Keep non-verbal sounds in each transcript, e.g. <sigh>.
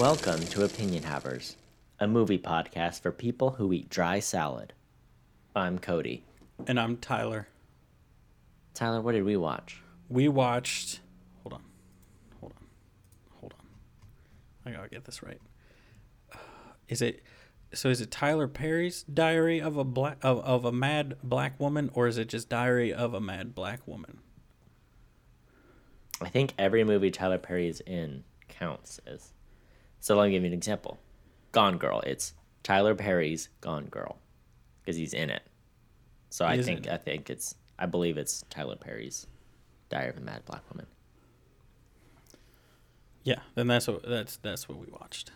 Welcome to Opinion Havers, a movie podcast for people who eat dry salad. I'm Cody. And I'm Tyler. Tyler, what did we watch? We watched. Hold on. Hold on. Hold on. I gotta get this right. Uh, is it. So is it Tyler Perry's Diary of a Black of, of a Mad Black Woman or is it just Diary of a Mad Black Woman? I think every movie Tyler Perry is in counts as. So let me give you an example. Gone Girl. It's Tyler Perry's Gone Girl because he's in it. So I think it? I think it's I believe it's Tyler Perry's Diary of a Mad Black Woman. Yeah, then that's what that's that's what we watched.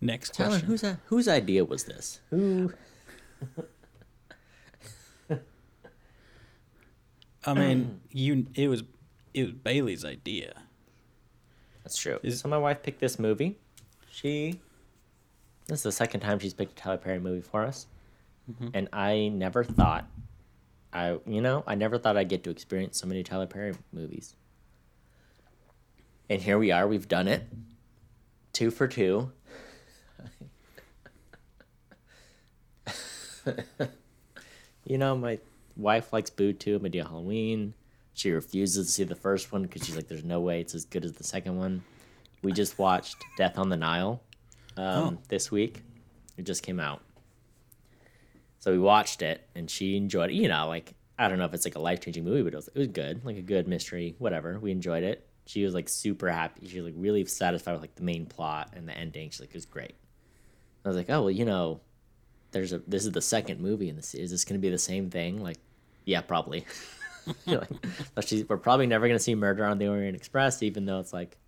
Next Tyler, question. whose whose idea was this? Who? <laughs> I mean, <clears throat> you it was it was Bailey's idea. That's true. Is- so my wife picked this movie. She. This is the second time she's picked a Tyler Perry movie for us, mm-hmm. and I never thought, I you know I never thought I'd get to experience so many Tyler Perry movies. And here we are. We've done it. Two for two. <laughs> you know, my wife likes Boo too. Madea Halloween. She refuses to see the first one because she's like, "There's no way it's as good as the second one." We just watched Death on the Nile um, Oh. this week. It just came out, so we watched it, and she enjoyed it. You know, like I don't know if it's like a life changing movie, but it was, it was good, like a good mystery, whatever. We enjoyed it. She was like super happy. She was like really satisfied with like the main plot and the ending. She's like, "It was great." I was like, "Oh well, you know." There's a this is the second movie in this. Is this going to be the same thing? Like, yeah, probably. <laughs> <laughs> Like, she's, we're probably never going to see Murder on the Orient Express, even though it's like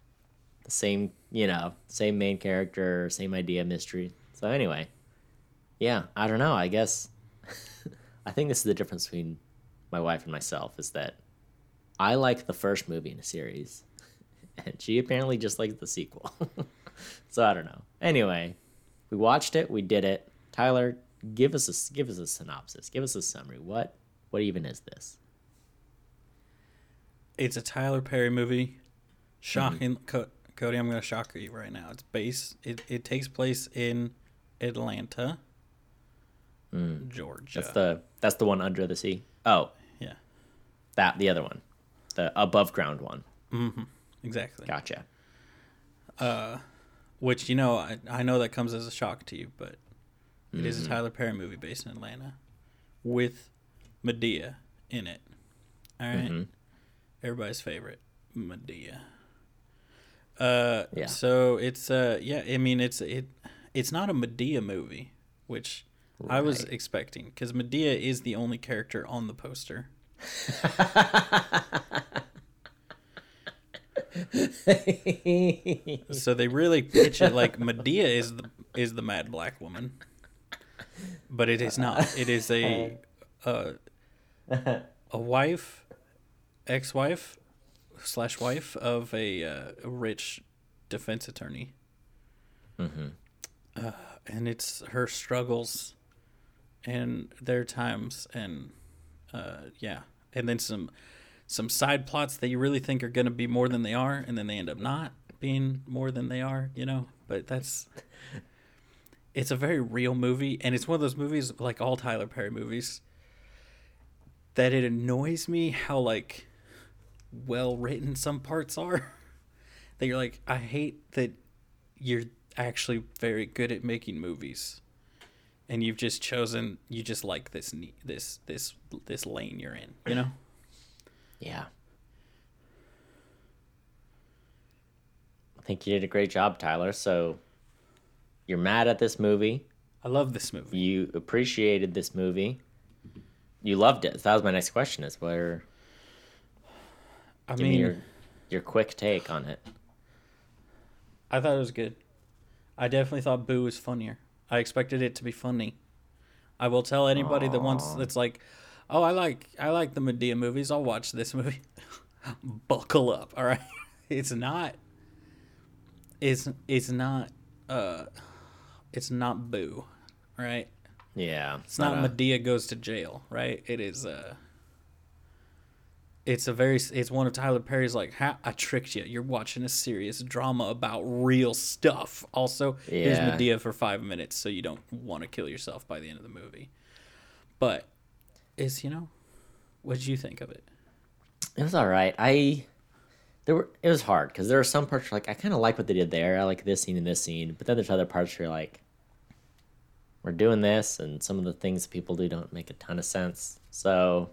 the same, you know, same main character, same idea, mystery. So anyway, yeah, I don't know. I guess <laughs> I think this is the difference between my wife and myself is that I like the first movie in a series, <laughs> and she apparently just likes the sequel. so I don't know. Anyway, we watched it. We did it. Tyler, give us a give us a synopsis. Give us a summary. What what even is this? It's a Tyler Perry movie. Shocking, Co- Cody. I'm going to shock you right now. It's based. It, it takes place in Atlanta, Georgia. That's the that's the one under the sea. Oh, yeah, that the other one, the above ground one. exactly. Gotcha. Which you know, I, I know that comes as a shock to you, but it is Mm-hmm. a Tyler Perry movie based in Atlanta, with Madea in it. All right? Mm-hmm. Everybody's favorite Madea. Uh, Yeah. So it's uh, yeah. I mean, it's it, it's not a Madea movie, which I was expecting because Madea is the only character on the poster. <laughs> So they really pitch it like Madea is the is the mad black woman, but it is not. It is a <laughs> uh, a wife, ex-wife slash wife of a, uh, a rich defense attorney. Uh, and it's her struggles and their times and uh, yeah, and then some some side plots that you really think are going to be more than they are, and then they end up not being more than they are. You know, but that's it's a very real movie, and it's one of those movies like all Tyler Perry movies that it annoys me how like well written some parts are. <laughs> that you're like, I hate that you're actually very good at making movies and you've just chosen you just like this this this this lane you're in you know <clears throat> Yeah. I think you did a great job, Tyler. So you're mad at this movie. i love this movie You appreciated this movie. You loved it. That was my next question. Is where i give mean me your your quick take on it. i thought it was good. I definitely thought boo was funnier. I expected it to be funny. I will tell anybody that wants that's like oh i like i like the madea movies. I'll watch this movie. <laughs> Buckle up all right? <laughs> It's not it's it's not uh it's not boo right? Yeah, It's not a- Madea goes to jail, right? It is uh it's a very it's one of Tyler Perry's like ha, I tricked you. You're watching a serious drama about real stuff. Also, here's Yeah. Madea for five minutes, so you don't want to kill yourself by the end of the movie. But is you know, what did you think of it? It was all right. I there were it was hard because there were some parts where, like I kind of like what they did there. I like this scene and this scene, but then there's other parts where you're like we're doing this, and some of the things people do don't make a ton of sense. So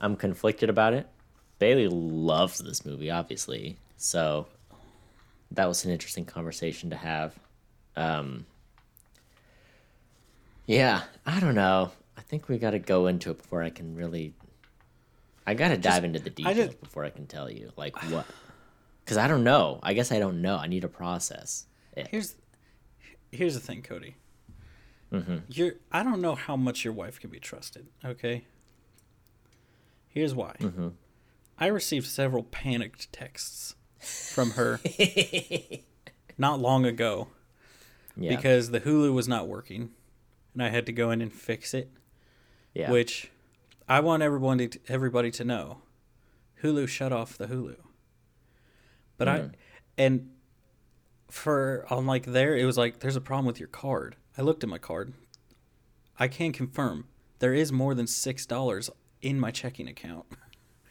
I'm conflicted about it. Bailey loves this movie, obviously, so that was an interesting conversation to have. Um, yeah, I don't know. I think we got to go into it before I can really. I got to dive into the I details just- before I can tell you, like what. Because I don't know. I guess I don't know. I need a process. it. Here's here's the thing, Cody. You're I don't know how much your wife can be trusted. Okay. Here's why. Mm-hmm. I received several panicked texts from her <laughs> not long ago Yeah. because the Hulu was not working, and I had to go in and fix it. yeah. Which I want everyone to everybody to know. Hulu shut off the Hulu. But I mm-hmm. and for on like there it was like there's a problem with your card. I looked at my card. I can confirm there is more than six dollars in my checking account.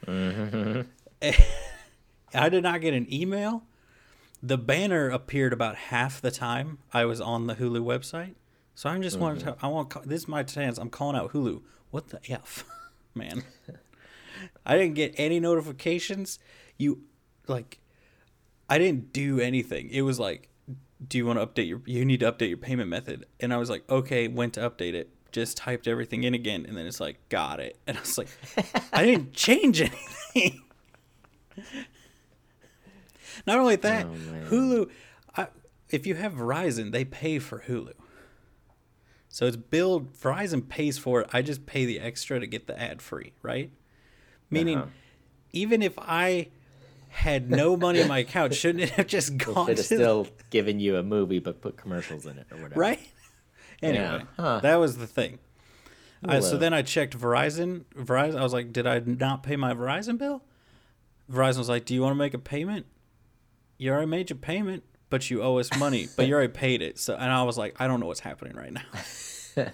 Mm-hmm. <laughs> <laughs> I did not get an email. The banner appeared about half the time I was on the Hulu website. So I'm just wanting to. Mm-hmm. I want this is my chance. I'm calling out Hulu. What the f, <laughs> man? I didn't get any notifications. You like, I didn't do anything. It was like, do you want to update your? You need to update your payment method. And I was like, okay, went to update it. Just typed everything in again, and then it's like, got it. And I was like, I didn't <laughs> change anything. Not only that, Oh. Hulu. I, if you have Verizon, they pay for Hulu. So it's billed. Verizon pays for it. I just pay the extra to get the ad free, right? Meaning, Uh-huh. even if I had no money in my account, shouldn't it have just gone It Should to have still given you a movie, but put commercials in it or whatever. right? Anyway, Huh. that was the thing. I, so then I checked Verizon. Verizon. I was like, did I not pay my Verizon bill? Verizon was like, do you want to make a payment? You already made your payment, but you owe us money. but you already paid it. So and I was like, I don't know what's happening right now. <laughs>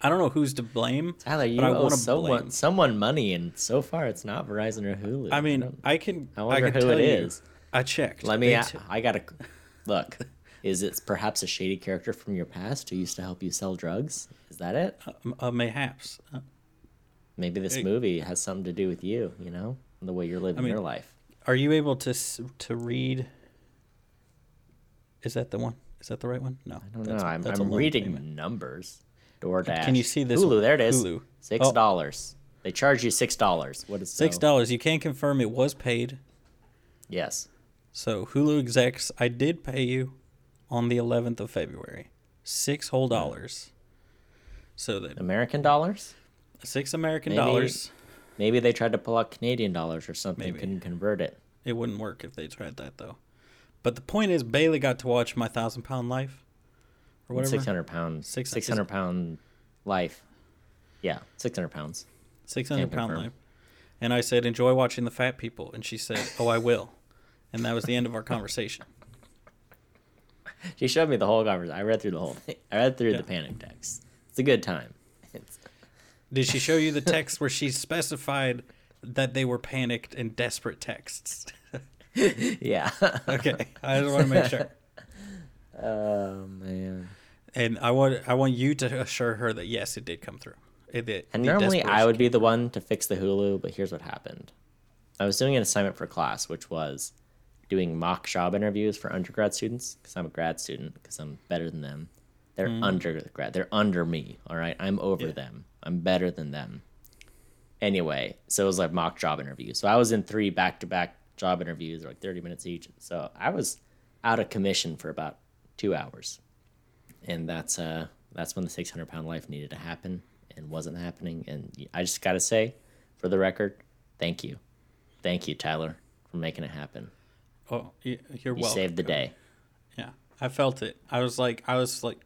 I don't know who's to blame. Tyler, you I owe someone blame. someone money, and so far it's not Verizon or Hulu. I mean, don't- I can. I I, wonder can who tell it you. is. I checked. let me. They a- t- I gotta look. <laughs> Is it perhaps a shady character from your past who used to help you sell drugs? Is that it? uh, mayhaps. Uh, Maybe this Hey. movie has something to do with you. You know, the way you're living mean, your life. Are you able to to read? Is that the one? Is that the right one? No. I don't that's- know. I'm, that's I'm reading payment. numbers. DoorDash. Can you see this Hulu? one? There it is. Hulu. Six Oh. dollars. They charge you six dollars. What is Six dollars. You can confirm it was paid. Yes. So Hulu execs, I did pay you on the 11th of February, six whole hmm. dollars. So that American dollars. six American Maybe- dollars. Maybe they tried to pull out Canadian dollars or something. Maybe. Couldn't convert it. It wouldn't work if they tried that though. But the point is, Bailey got to watch My Thousand Pound Life, or whatever. Six hundred pounds. Six- Six hundred pound life. Yeah, six hundred pounds. Six hundred pound life. And I said, enjoy watching the fat people, and she said, oh, I will. And that was the end of our <laughs> conversation. She showed me the whole conversation. I read through the whole thing. I read through Yeah. the panic text. It's a good time. It's, Did she show you the text where she specified that they were panicked and desperate texts? <laughs> yeah. Okay, I just want to make sure. <laughs> oh man. And I want I want you to assure her that yes, it did come through. It did. And normally I would be the one to fix the Hulu, but here's what happened. I was doing an assignment for class, which was doing mock job interviews for undergrad students because I'm a grad student because I'm better than them. They're undergrad. They're under me. All right, I'm over Mm. Yeah. them. I'm better than them. Anyway, so it was like mock job interviews. So I was in three back-to-back job interviews, like 30 minutes each. So I was out of commission for about two hours, and that's uh that's when the 600 pound life needed to happen and wasn't happening. And I just gotta say, for the record, thank you, thank you, Tyler, for making it happen. Oh, you- you're You welcome. saved the day. Yeah, I felt it. I was like, I was like,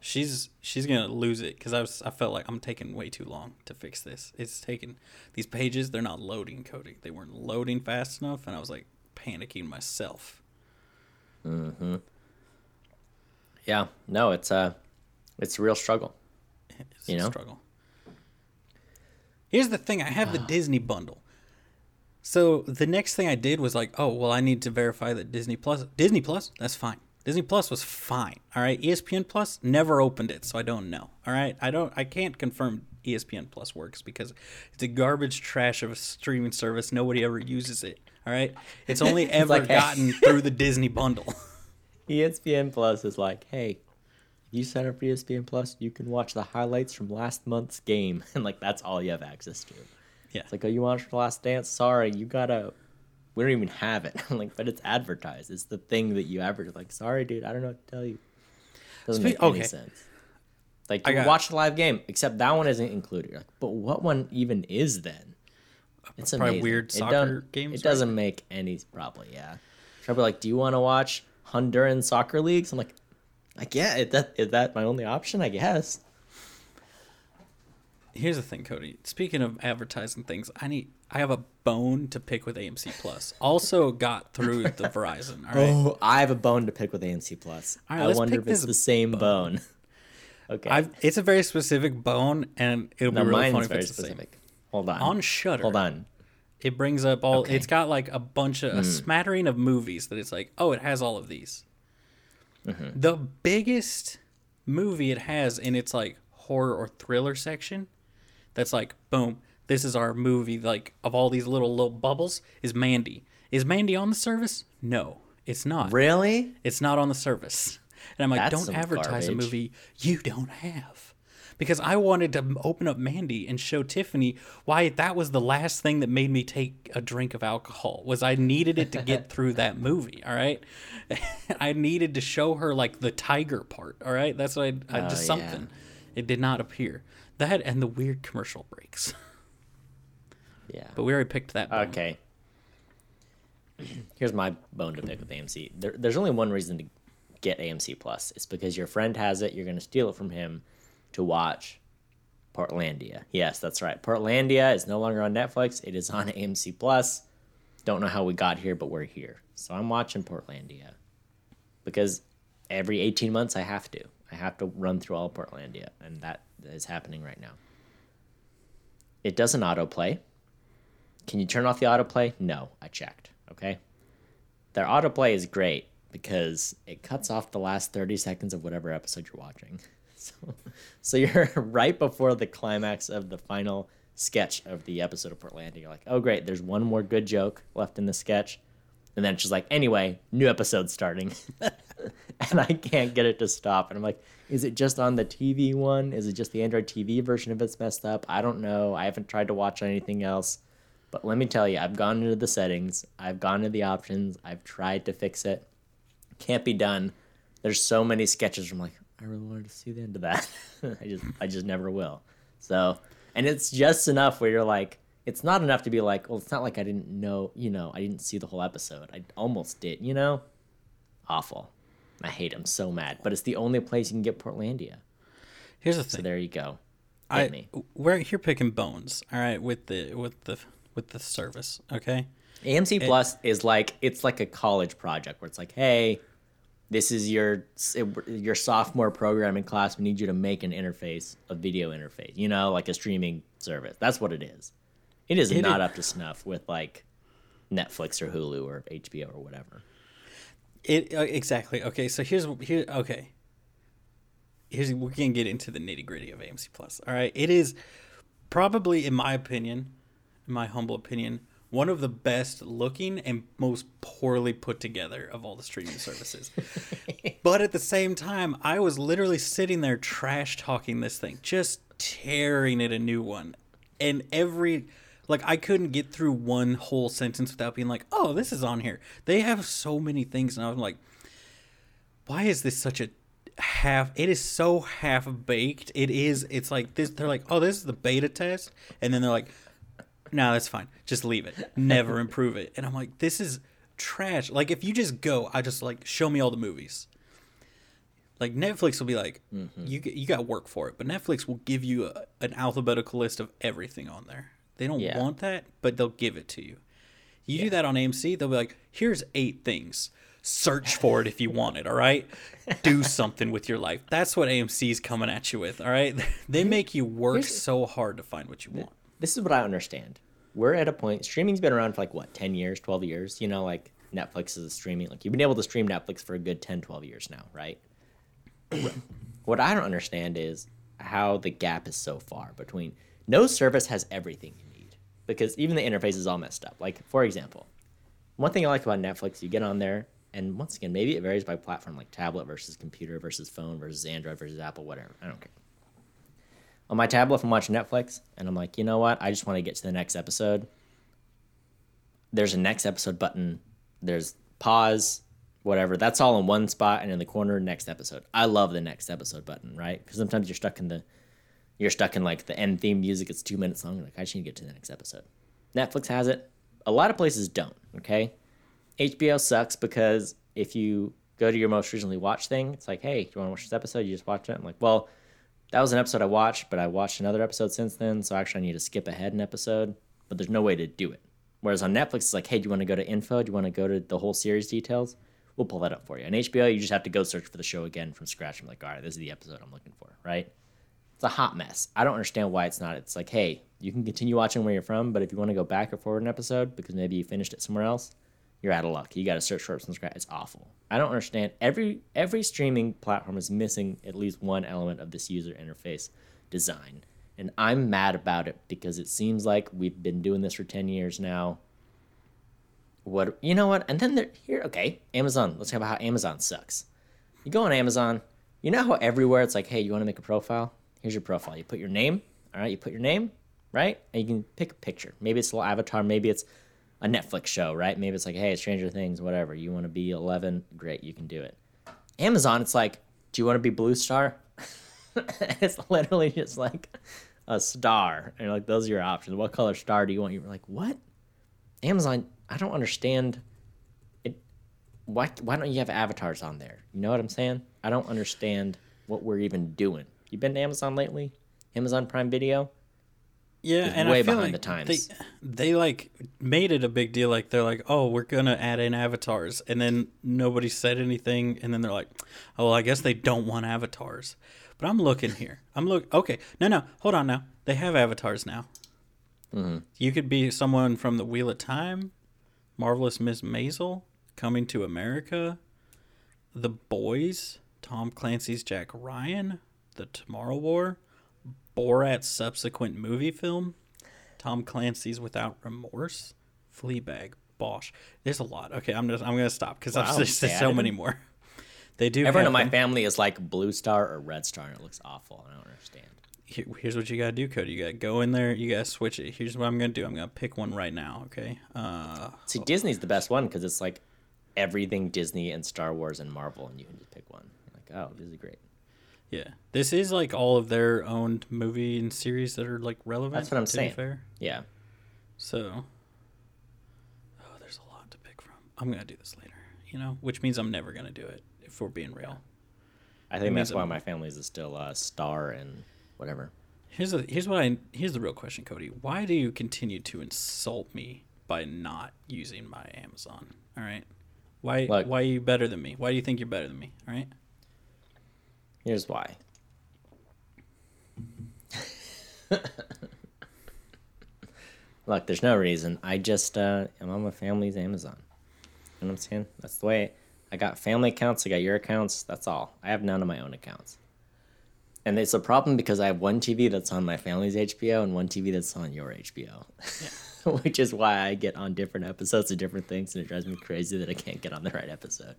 she's she's gonna lose it because I was I felt like I'm taking way too long to fix this. It's taking these pages. They're not loading, Cody. They weren't loading fast enough, and I was like panicking myself. Mm-hmm. Yeah. No, it's a, it's a real struggle. It's You a know? struggle. Here's the thing: I have the <sighs> Disney bundle. So the next thing I did was like, oh well, I need to verify that Disney Plus, Disney Plus, that's fine. Disney Plus was fine. All right, ESPN Plus never opened it, so I don't know. All right, I don't, I can't confirm ESPN Plus works because it's a garbage trash of a streaming service. Nobody ever uses it. All right, it's only <laughs> ever like, hey. gotten through the Disney bundle. <laughs> ESPN Plus is like, hey, you sign up for ESPN Plus, you can watch the highlights from last month's game, <laughs> and like that's all you have access to. Yeah. It's like, oh, you watched the Last Dance? Sorry, you gotta. We don't even have it. <laughs> I'm like, but it's advertised. It's the thing that you advertise. Like, sorry, dude, I don't know what to tell you. Doesn't Spe- make any okay. sense. Like, you watch the live game, except that one isn't included. Like, but what one even is then? It's Probably amazing. weird It soccer don't- games, It doesn't make any. Probably, yeah. Probably like, do you want to watch Honduran soccer leagues? I'm like, like yeah, is that is that my only option? I guess. Here's the thing, Cody. Speaking of advertising things, I need I have a bone to pick with AMC Plus. Also got through the <laughs> Verizon. All right. Oh, I have a bone to pick with AMC Plus. Right, I wonder if it's the same bone. <laughs> okay. I've it's a very specific bone and it'll no, be really funny if very it's the same. specific. Hold on. On Shudder. Hold on. It brings up all Okay. Hmm. it's got like a bunch of a smattering of movies that it's like, oh, it has all of these. Mm-hmm. The biggest movie it has in its like horror or thriller section that's like, boom, this is our movie, like of all these little little bubbles, is Mandy. Is Mandy on the service? No, it's not. Really? It's not on the service. And I'm like, That's don't advertise a movie you don't have. Because I wanted to open up Mandy and show Tiffany why that was the last thing that made me take a drink of alcohol was I needed it to get <laughs> through that movie, all right? <laughs> I needed to show her like the tiger part, all right? That's what I, I Oh, just yeah. something. It did not appear. That and the weird commercial breaks. Yeah. But we already picked that. bone. Okay. Here's my bone to pick with AMC. There, there's only one reason to get AMC Plus. It's because your friend has it. You're going to steal it from him to watch Portlandia. Yes, that's right. Portlandia is no longer on Netflix. It is on AMC Plus. Don't know how we got here, but we're here. So I'm watching Portlandia because every 18 months I have to. I have to run through all Portlandia, and that is happening right now. It doesn't autoplay. Can you turn off the autoplay? No, I checked. Okay. Their autoplay is great because it cuts off the last 30 seconds of whatever episode you're watching. <laughs> So, so you're <laughs> right before the climax of the final sketch of the episode of Portlandia. You're like, oh, great, there's one more good joke left in the sketch. And then it's just like, anyway, new episode starting. <laughs> <laughs> and I can't get it to stop. And I'm like, is it just on the TV one? Is it just the Android TV version of it's messed up? I don't know. I haven't tried to watch anything else. But let me tell you, I've gone into the settings, I've gone into the options, I've tried to fix it. Can't be done. There's so many sketches. I'm like, I really wanted to see the end of that. <laughs> I just, I just never will. So, and it's just enough where you're like, it's not enough to be like, well, it's not like I didn't know, you know, I didn't see the whole episode. I almost did, you know. Awful. I hate. I'm so mad. But it's the only place you can get Portlandia. Here's the thing. So there you go. Hit I me. we're here picking bones, all right, with the with the with the service, okay? AMC Plus is like it's like a college project where it's like, hey, this is your your sophomore programming class. We need you to make an interface, a video interface. You know, like a streaming service. That's what it is. It is It not i- up to snuff with like Netflix or Hulu or HBO or whatever. It uh, exactly. Okay, so here's here. Okay, here's we can get into the nitty gritty of AMC Plus. All right, it is probably, in my opinion, in my humble opinion, one of the best looking and most poorly put together of all the streaming services. <laughs> but at the same time, I was literally sitting there trash talking this thing, just tearing it a new one, and every. Like I couldn't get through one whole sentence without being like, "Oh, this is on here." They have so many things, and I was like, why is this such a half it is so half baked it is it's like this they're like oh this is the beta test and then they're like no that's fine just leave it never <laughs> improve it and i'm like this is trash like if you just go i just like show me all the movies Like Netflix will be like, Mm-hmm. you you got to work for it, but Netflix will give you a, an alphabetical list of everything on there. They don't Yeah. want that, but they'll give it to you. You do that on AMC, they'll be like, here's eight things. Search for it if you want it. All right, do <laughs> something with your life. That's what AMC's coming at you with. All right, <laughs> they make you work so hard to find what you want. This is what I understand. We're at a point. Streaming's been around for like what, ten years, twelve years. You know, like Netflix is a streaming. Like you've been able to stream Netflix for a good 10, 12 years now, right? <coughs> what I don't understand is how the gap is so far between no service has everything because even the interface is all messed up. Like for example, one thing I like about Netflix, you get on there, and once again, maybe it varies by platform, like tablet versus computer versus phone versus Android versus Apple, whatever. I don't care. On my tablet, if I'm watching Netflix, and I'm like, you know what, I just want to get to the next episode. There's a next episode button. There's pause, whatever. That's all in one spot, and in the corner, next episode. I love the next episode button, right? Because sometimes you're stuck in the, you're stuck in like the end theme music. It's two minutes long. Like, I just need to get to the next episode. Netflix has it. A lot of places don't. Okay, HBO sucks because if you go to your most recently watched thing, it's like, hey, do you want to watch this episode? You just watched it. I'm like, well, that was an episode I watched, but I watched another episode since then, so actually I need to skip ahead an episode. But there's no way to do it. Whereas on Netflix, it's like, hey, do you want to go to info? Do you want to go to the whole series details? We'll pull that up for you. On HBO, you just have to go search for the show again from scratch. I'm like, all right, this is the episode I'm looking for, right? It's a hot mess. I don't understand why it's not. It's like, hey, you can continue watching where you're from, but if you want to go back or forward an episode because maybe you finished it somewhere else, you're out of luck. You got to search for it from scratch. It's awful. I don't understand. Every every streaming platform is missing at least one element of this user interface design, and I'm mad about it because it seems like we've been doing this for ten years now. What you know what? And then they're here, okay, Amazon. Let's talk about how Amazon sucks. You go on Amazon, you know how everywhere it's like, hey, you want to make a profile? Here's your profile. You put your name, all right. You put your name, right, and you can pick a picture. Maybe it's a little avatar. Maybe it's a Netflix show, right? Maybe it's like, hey, Stranger Things, whatever. You want to be 11? Great, you can do it. Amazon, it's like, do you want to be Blue Star? <laughs> it's literally just like a star. And like, those are your options. What color star do you want? You're like, what? Amazon, I don't understand it. Why, why don't you have avatars on there? You know what I'm saying? I don't understand what we're even doing. You been to Amazon lately? Amazon Prime Video? Yeah, It's and way I feel behind like the times. They, they like made it a big deal. Like they're like, oh, we're gonna add in avatars, and then nobody said anything, and then they're like, oh, well, I guess they don't want avatars. But I'm looking here. I'm look. Okay, no, no, hold on now. They have avatars now. Mm-hmm. You could be someone from the Wheel of Time, Marvelous Miss Maisel, Coming to America, The Boys, Tom Clancy's Jack Ryan, The Tomorrow War, Borat's subsequent movie film, Tom Clancy's Without Remorse, Fleabag, Bosch. There's a lot. Okay, I'm just I'm gonna stop because Wow, there's so many more. They do. Everyone in my them. family is like Blue Star or Red Star, and it looks awful. I don't understand. Here- here's what you gotta do, Cody. You gotta go in there. You gotta switch it. Here's what I'm gonna do. I'm gonna pick one right now. Okay. Uh, See, Disney's the best one because it's like everything Disney and Star Wars and Marvel, and you can just pick one. Like, oh, this is great. Yeah, this is like all of their owned movie and series that are like relevant. That's what I'm saying. Fair, Yeah. so oh, there's a lot to pick from. I'm gonna do this later, you know, which means I'm never gonna do it if we're being real. I think that's why I'm- my family's is still uh, Star and whatever. Here's the here's what I here's the real question, Cody. Why do you continue to insult me by not using my Amazon? All right, why Look. why are you better than me? Why do you think you're better than me? All right. Here's why. Look, there's no reason. I just uh, am on my family's Amazon. You know what I'm saying? That's the way. I got family accounts. I got your accounts. That's all. I have none of my own accounts. And it's a problem because I have one TV that's on my family's HBO and one TV that's on your HBO. <laughs> Which is why I get on different episodes of different things and it drives me crazy that I can't get on the right episode.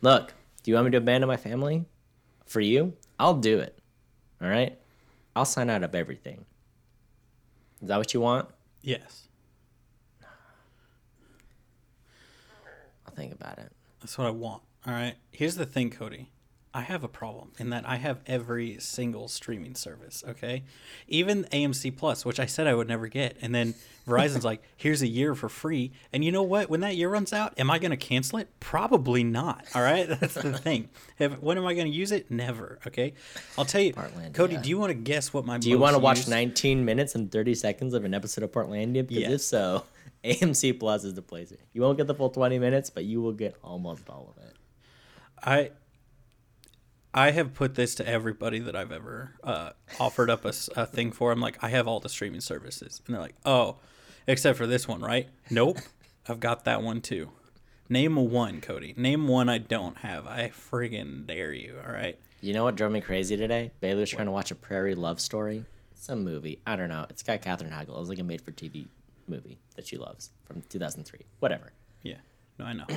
Look, do you want me to abandon my family? For you? I'll do it. All right? I'll sign out of everything. Is that what you want? Yes, I'll think about it. that's what I want. All right. Here's the thing, Cody. I have a problem in that I have every single streaming service, okay? Even AMC Plus, which I said I would never get. And then Verizon's <laughs> like, here's a year for free. And you know what? When that year runs out, am I going to cancel it? Probably not. All right? <laughs> That's the <laughs> thing. Have, when am I going to use it? Never, okay? I'll tell you. Portlandia. Cody, do you want to guess what my Do you want to watch used- 19 minutes and 30 seconds of an episode of Portlandia? Because Yes. if so, AMC Plus is the place. You won't get the full 20 minutes, but you will get almost all of it. I I have put this to everybody that I've ever uh, offered up a thing for. I'm like, I have all the streaming services, and they're like, oh, except for this one, right? Nope, I've got that one too. Name one, Cody. Name one I don't have. I friggin' dare you. All right. You know what drove me crazy today? Bailey was trying to watch a Prairie Love Story. Some movie. I don't know. It's got Katherine Heigl. It was like a made for TV movie that she loves from 2003. Whatever. Yeah. No, I know. <clears throat>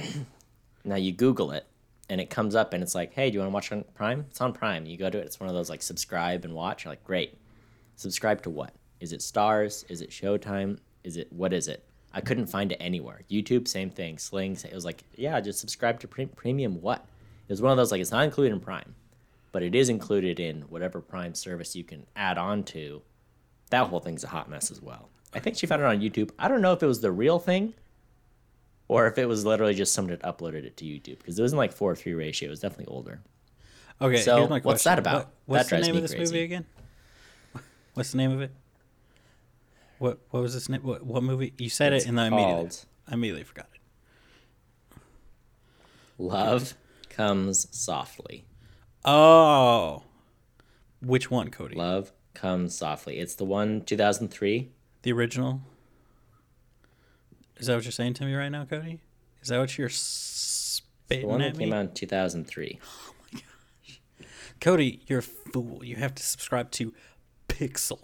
Now you Google it, and it comes up, and it's like, hey, do you want to watch on Prime? It's on Prime. You go to it. It's one of those like subscribe and watch. You're like, great. Subscribe to what? Is it Starz? Is it Showtime? Is it what is it? I couldn't find it anywhere. YouTube, same thing. Sling, it was like, yeah, just subscribe to pre- premium. What? It was one of those like it's not included in Prime, but it is included in whatever Prime service you can add on to. That whole thing's a hot mess as well. I think she found it on YouTube. I don't know if it was the real thing or if it was literally just someone that uploaded it to YouTube because it wasn't like four or three ratio. It was definitely older. Okay. So, here's my question. what's that about? What- what's That the name of this crazy. movie again? What's the name of it? What What was this name? What, what movie? You said It's it, and I immediately, I immediately forgot it. Love comes softly. Oh, which one, Cody? Love comes softly. It's the one 2003. The original. Is that what you're saying to me right now, Cody? Is that what you're spitting The one at that me? came out in 2003. <gasps> Oh my gosh. Cody, you're a fool. You have to subscribe to Pixel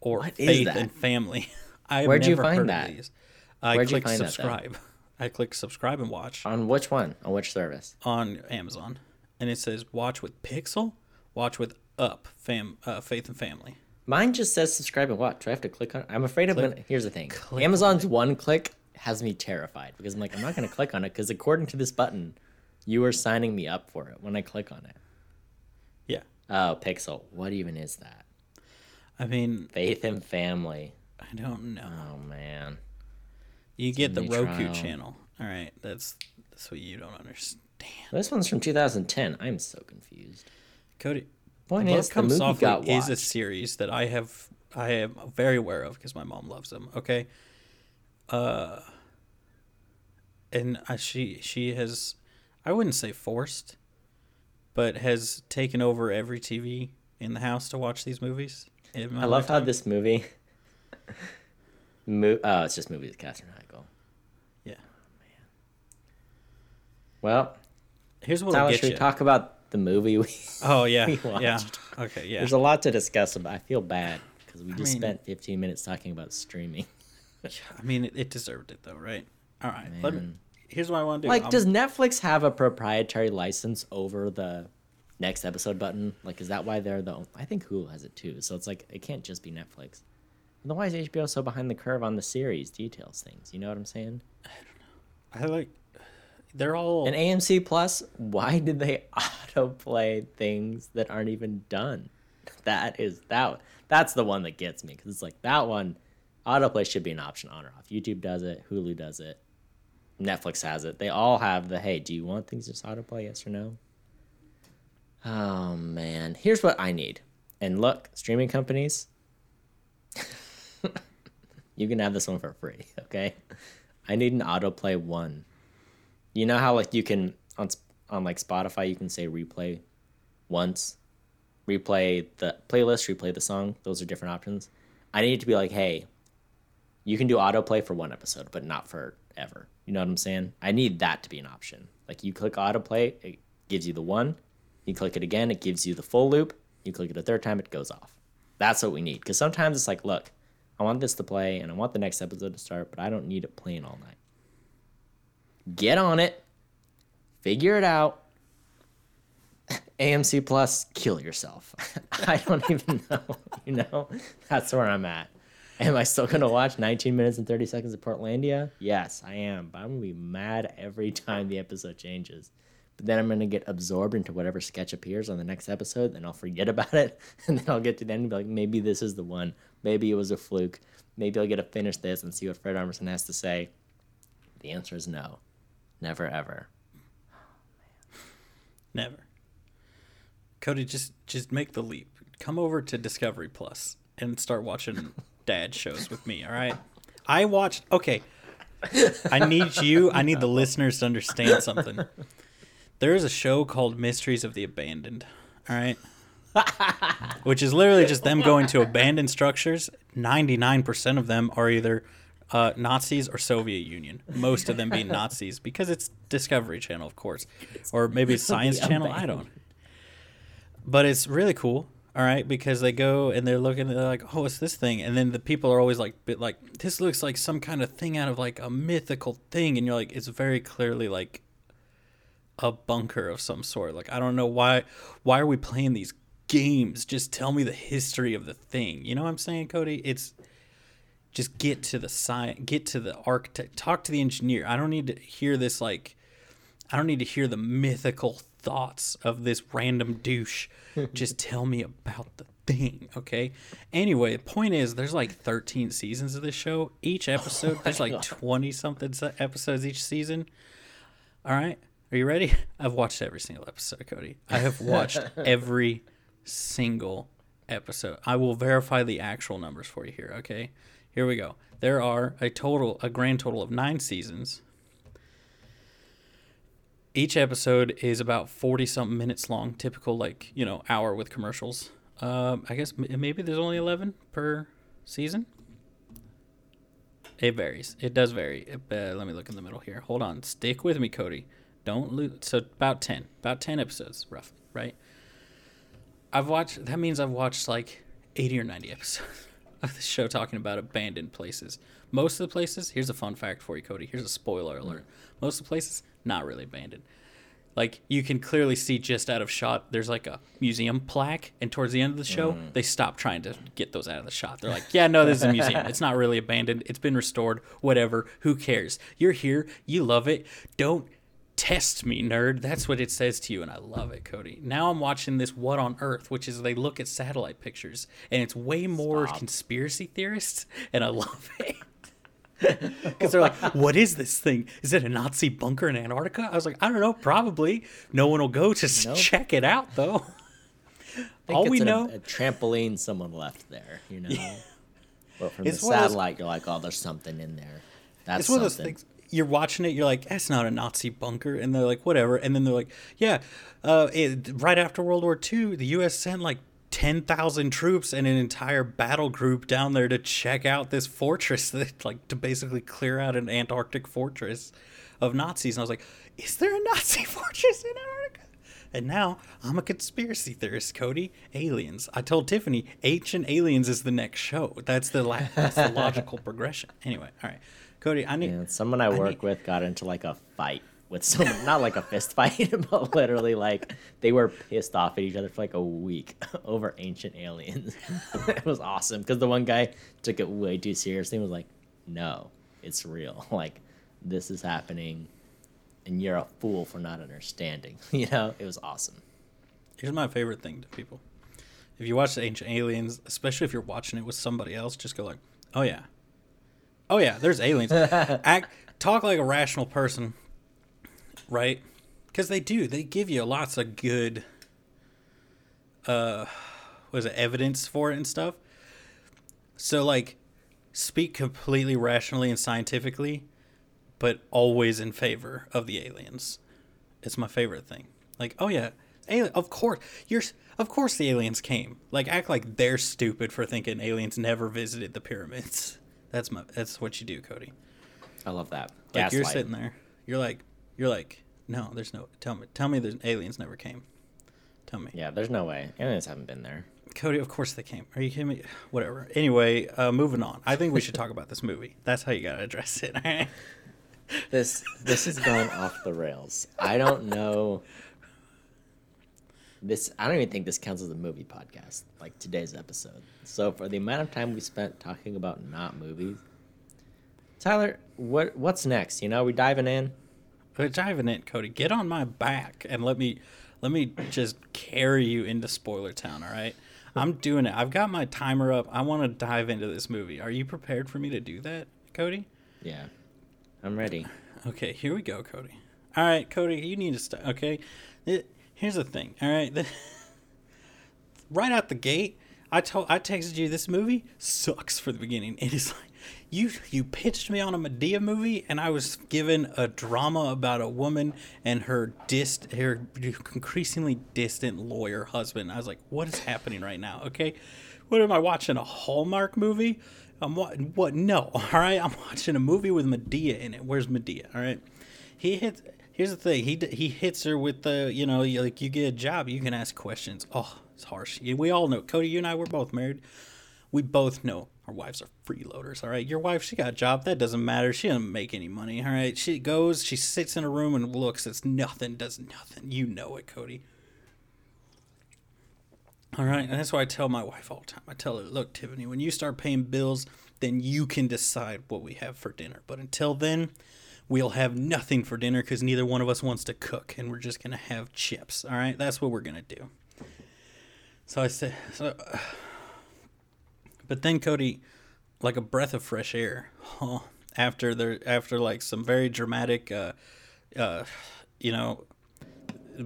or What Faith and Family. <laughs> I've Where'd you find that? I Where'd you click find that, subscribe. I click subscribe and watch On which one? On which service? on Amazon, and it says watch with Pixel, watch with Up, Fam, uh, Faith and Family. Mine just says subscribe and watch. Do I have to click on? It? I'm afraid of. Click- Gonna, here's the thing. Amazon's one click has me terrified because I'm like, I'm not going to click on it because according to this button, you are signing me up for it when I click on it. Yeah, Oh, Pixel. What even is that? I mean, Faith and Family. I don't know. Oh man. You get the Roku trial. channel. All right, that's that's what you don't understand, This one's from 2010. I'm so confused. Cody. Point Love is, the Comes movie Softly got is a series that I have I am very aware of because my mom loves them. Okay, uh, and I, she she has I wouldn't say forced, but has taken over every TV in the house to watch these movies. I love how this movie. <laughs> Mo- oh, it's just movies with Katherine Heigl. Yeah. Man well, Here's what Tyler, I'll should get we you. talk about the movie? We, oh <laughs> yeah, we yeah. Okay, yeah. There's a lot to discuss about. I feel bad because we just mean- spent 15 minutes talking about streaming. <laughs> I mean, it, it deserved it though, right? All right. Let me, here's what I want to do. Like, I'm- does um, Netflix have a proprietary license over the next episode button? Like, is that why they're the? I think Hulu has it too. So it's like it can't just be Netflix. Then why is HBO so behind the curve on the series details things? You know what I'm saying? I don't know i like. They're all. And AMC Plus, why did they <laughs> autoplay things that aren't even done? That is that. That's the one that gets me because it's like that one. Autoplay should be an option on or off. YouTube does it. Hulu does it. Netflix has it. They all have the hey, do you want things just autoplay? Yes or no? Oh man, here's what I need. And look, streaming companies, <laughs> you can have this one for free. <laughs> Okay, I need an autoplay one. You know how like you can on on like Spotify you can say replay once, replay the playlist, replay the song. Those are different options. I need to be like, hey, you can do autoplay for one episode, but not forever. You know what I'm saying? I need that to be an option. Like you click autoplay, it gives you the one. You click it again, it gives you the full loop. You click it a third time, it goes off. That's what we need. Because sometimes it's like, look, I want this to play and I want the next episode to start, but I don't need it playing all night. Get on it, figure it out. <laughs> AMC Plus, kill yourself. <laughs> I don't even <laughs> know. You know, that's where I'm at. Am I still gonna watch 19 minutes and 30 seconds of Portlandia? Yes, I am. But I'm gonna be mad every time the episode changes. but then I'm gonna get absorbed into whatever sketch appears on the next episode, then I'll forget about it, and then I'll get to the end and be like, maybe this is the one. Maybe it was a fluke. Maybe I'll get to finish this and see what Fred Armisen has to say. The answer is no. Never ever. Oh, Never. Cody, just just make the leap. Come over to Discovery Plus and start watching <laughs> dad shows with me, all right? I watched okay. I need you, I need the listeners to understand something. There is a show called Mysteries of the Abandoned, all right? <laughs> Which is literally just them going to abandoned structures. 99% of them are either uh, Nazis or Soviet Union. Most of them being <laughs> Nazis because it's Discovery Channel, of course, or <laughs> maybe it's Science Channel. I don't. But it's really cool. All right, because they go and they're looking, they're like, "Oh, it's this thing," and then the people are always like, "Bit like this looks like some kind of thing out of like a mythical thing," and you're like, "It's very clearly like a bunker of some sort." Like I don't know why, why are we playing these games? Just tell me the history of the thing. You know what I'm saying, Cody? It's just get to the science, get to the architect, talk to the engineer. I don't need to hear this like, I don't need to hear the mythical thoughts of this random douche. <laughs> just tell me about the thing, okay? Anyway, the point is, there's like 13 seasons of this show. Each <laughs> oh episode, there's like 20 something episodes each season. All right, are you ready? <laughs> I've watched every single episode, Cody. I have watched every single episode. I will verify the actual numbers for you here, okay? Here we go. There are a total, a grand total of nine seasons. Each episode is about 40 something minutes long, typical, like, you know, hour with commercials. Um, I guess maybe there's only 11 per season. It varies. It does vary. Uh, let me look in the middle here. Hold on. Stick with me, Cody. Don't lose. So about 10. About 10 episodes, roughly, right? I've watched, that means I've watched like 80 or 90 episodes <laughs> <laughs> of the show talking about abandoned places. Most of the places, here's a fun fact for you, Cody. Here's a spoiler mm-hmm. alert. Most of the places, not really abandoned. Like you can clearly see just out of shot, there's like a museum plaque, and towards the end of the show, mm. they stop trying to get those out of the shot. They're like, "Yeah, no, this is a museum. It's not really abandoned. It's been restored. Whatever. Who cares? You're here. You love it. Don't test me, nerd. That's what it says to you, and I love it, Cody. Now I'm watching this What on Earth, which is they look at satellite pictures, and it's way more Stop. conspiracy theorists, and I love <laughs> it. <laughs> Because they're like, what is this thing? Is it a Nazi bunker in Antarctica? I was like, I don't know, probably. No one will go to Nope. check it out, though. <laughs> All we an- know- a trampoline someone left there, you know. But from It's the of those- satellite, you're like, oh, there's something in there. That's It's one of those something. things. You're watching it, you're like, that's not a Nazi bunker. And they're like, whatever. And then they're like, yeah, uh, it, right after World War II, the U.S. sent like 10,000 troops and an entire battle group down there to check out this fortress, <laughs> that, like to basically clear out an Antarctic fortress of Nazis. And I was like, is there a Nazi <laughs> fortress in Antarctica? And now I'm a conspiracy theorist, Cody. Aliens. I told Tiffany, Ancient Aliens is the next show. That's the la- that's the logical <laughs> progression. Anyway, all right, Cody. I need. Yeah, someone I work need- with got into like a fight with someone, not like a fist fight, <laughs> but literally like they were pissed off at each other for like a week <laughs> over ancient aliens. <laughs> it was awesome because the one guy took it way too seriously and was like, "No, it's real. Like this is happening, and you're a fool for not understanding." You know, it was awesome. Here's my favorite thing to people. If you watch the Ancient Aliens, especially if you're watching it with somebody else, just go like, "Oh yeah, oh yeah, there's aliens." <laughs> Act, talk like a rational person, right? Because they do. They give you lots of good, uh, was it evidence for it and stuff. So like, speak completely rationally and scientifically, but always in favor of the aliens. It's my favorite thing. Like, oh yeah, alien. Of course, you're. Of course, the aliens came. Like, act like they're stupid for thinking aliens never visited the pyramids. <laughs> That's my. That's what you do, Cody. I love that. Like you're sitting there. You're like, you're like, no, there's no. Tell me, tell me, the aliens never came. Tell me, Yeah, there's no way aliens haven't been there. Cody. Of course they came. Are you kidding me? <sighs> Whatever. Anyway, uh, moving on. I think we should talk about this movie. That's how you gotta address it. all right? <laughs> This this is going off the rails. I don't know. This I don't even think this counts as a movie podcast, like today's episode. So for the amount of time we spent talking about not movies, Tyler, what what's next? You know, we diving in. We're diving in, Cody. Get on my back and let me let me just carry you into spoiler town. All right. I'm doing it. I've got my timer up. I want to dive into this movie. Are you prepared for me to do that, Cody? Yeah, I'm ready. Okay, here we go, Cody. All right, Cody, you need to start. Okay, It- here's the thing. All right, <laughs> right out the gate, I told I texted you this movie sucks for the beginning. It is like you you pitched me on a Madea movie, and I was given a drama about a woman and her dist her increasingly distant lawyer husband. I was like, what is happening right now? Okay, what am I watching? A Hallmark movie? I'm what? What? No. All right, I'm <laughs> watching a movie with Madea in it. Where's Madea? All right, he hits. Here's the thing. He he hits her with the you know like you get a job, you can ask questions. Oh, it's harsh. We all know. Cody, you and I, we're both married. We both know our wives are freeloaders. All right, your wife, she got a job. That doesn't matter. She doesn't make any money. All right, she goes, she sits in a room and looks. It's nothing. Does nothing. You know it, Cody. All right, and that's why I tell my wife all the time. I tell her, look, Tiffany, when you start paying bills, then you can decide what we have for dinner. But until then, we'll have nothing for dinner because neither one of us wants to cook, and we're just gonna have chips. All right, that's what we're gonna do. So I said, so, but then Cody, like a breath of fresh air, huh, after there, after like some very dramatic, uh, uh, you know,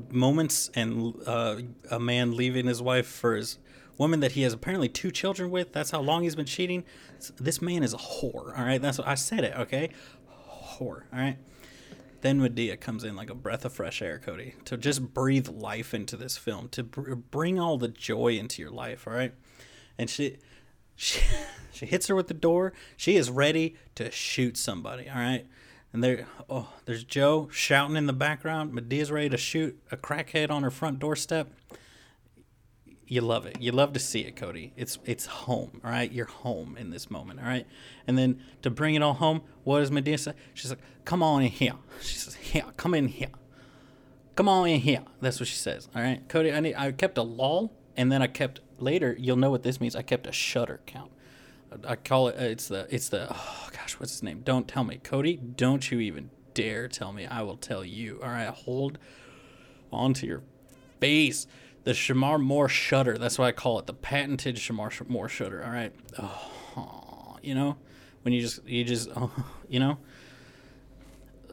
moments and uh, a man leaving his wife for his woman that he has apparently two children with. That's how long he's been cheating. This man is a whore. All right, that's what I said it. Okay, whore. All right. Then Madea comes in like a breath of fresh air, Cody, to just breathe life into this film, to br- bring all the joy into your life. All right, and she, she, <laughs> she hits her with the door. She is ready to shoot somebody. All right, and there, oh, there's Joe shouting in the background. Madea's ready to shoot a crackhead on her front doorstep. You love it. You love to see it, Cody. It's it's home, all right? You're home in this moment, all right? And then to bring it all home, what does Madea say? She's like, "Come on in here." She says, "Here, come in here. Come on in here." That's what she says. All right, Cody. I need. I kept a lull, and then I kept later. You'll know what this means. I kept a shutter count. I call it. uh, It's the. It's the. Oh gosh, what's his name? Don't tell me, Cody. Don't you even dare tell me. I will tell you. All right, hold onto your face. The Shemar Moore shutter. That's why I call it the patented Shemar Moore shutter. All right. Oh, you know, when you just you just oh, <laughs> you know.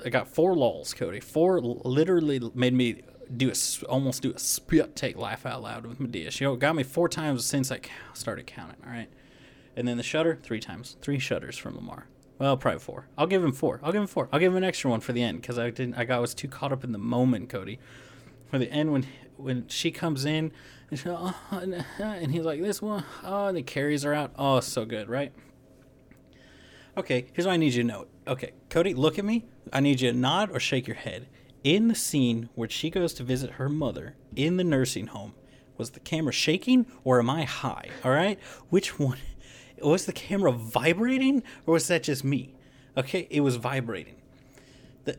I got four lulls, Cody. Four literally made me do a, almost do a spit take laugh out loud with Madea. She got me four times since I started counting. All right, and then the shutter three times, three shutters from Lamar. Well, probably four. I'll give him four. I'll give him four. I'll give him an extra one for the end because I didn't. I got I was too caught up in the moment, Cody. For the end when when she comes in and, she, oh, uh, and he's like this one, oh, and he carries her out. Oh, so good, right? Okay, here's what I need you to know. Okay, Cody, look at me. I need you to nod or shake your head. In the scene where she goes to visit her mother in the nursing home, was the camera shaking or am I high? All right, which one? <laughs> Was the camera vibrating or was that just me? Okay, it was vibrating. The,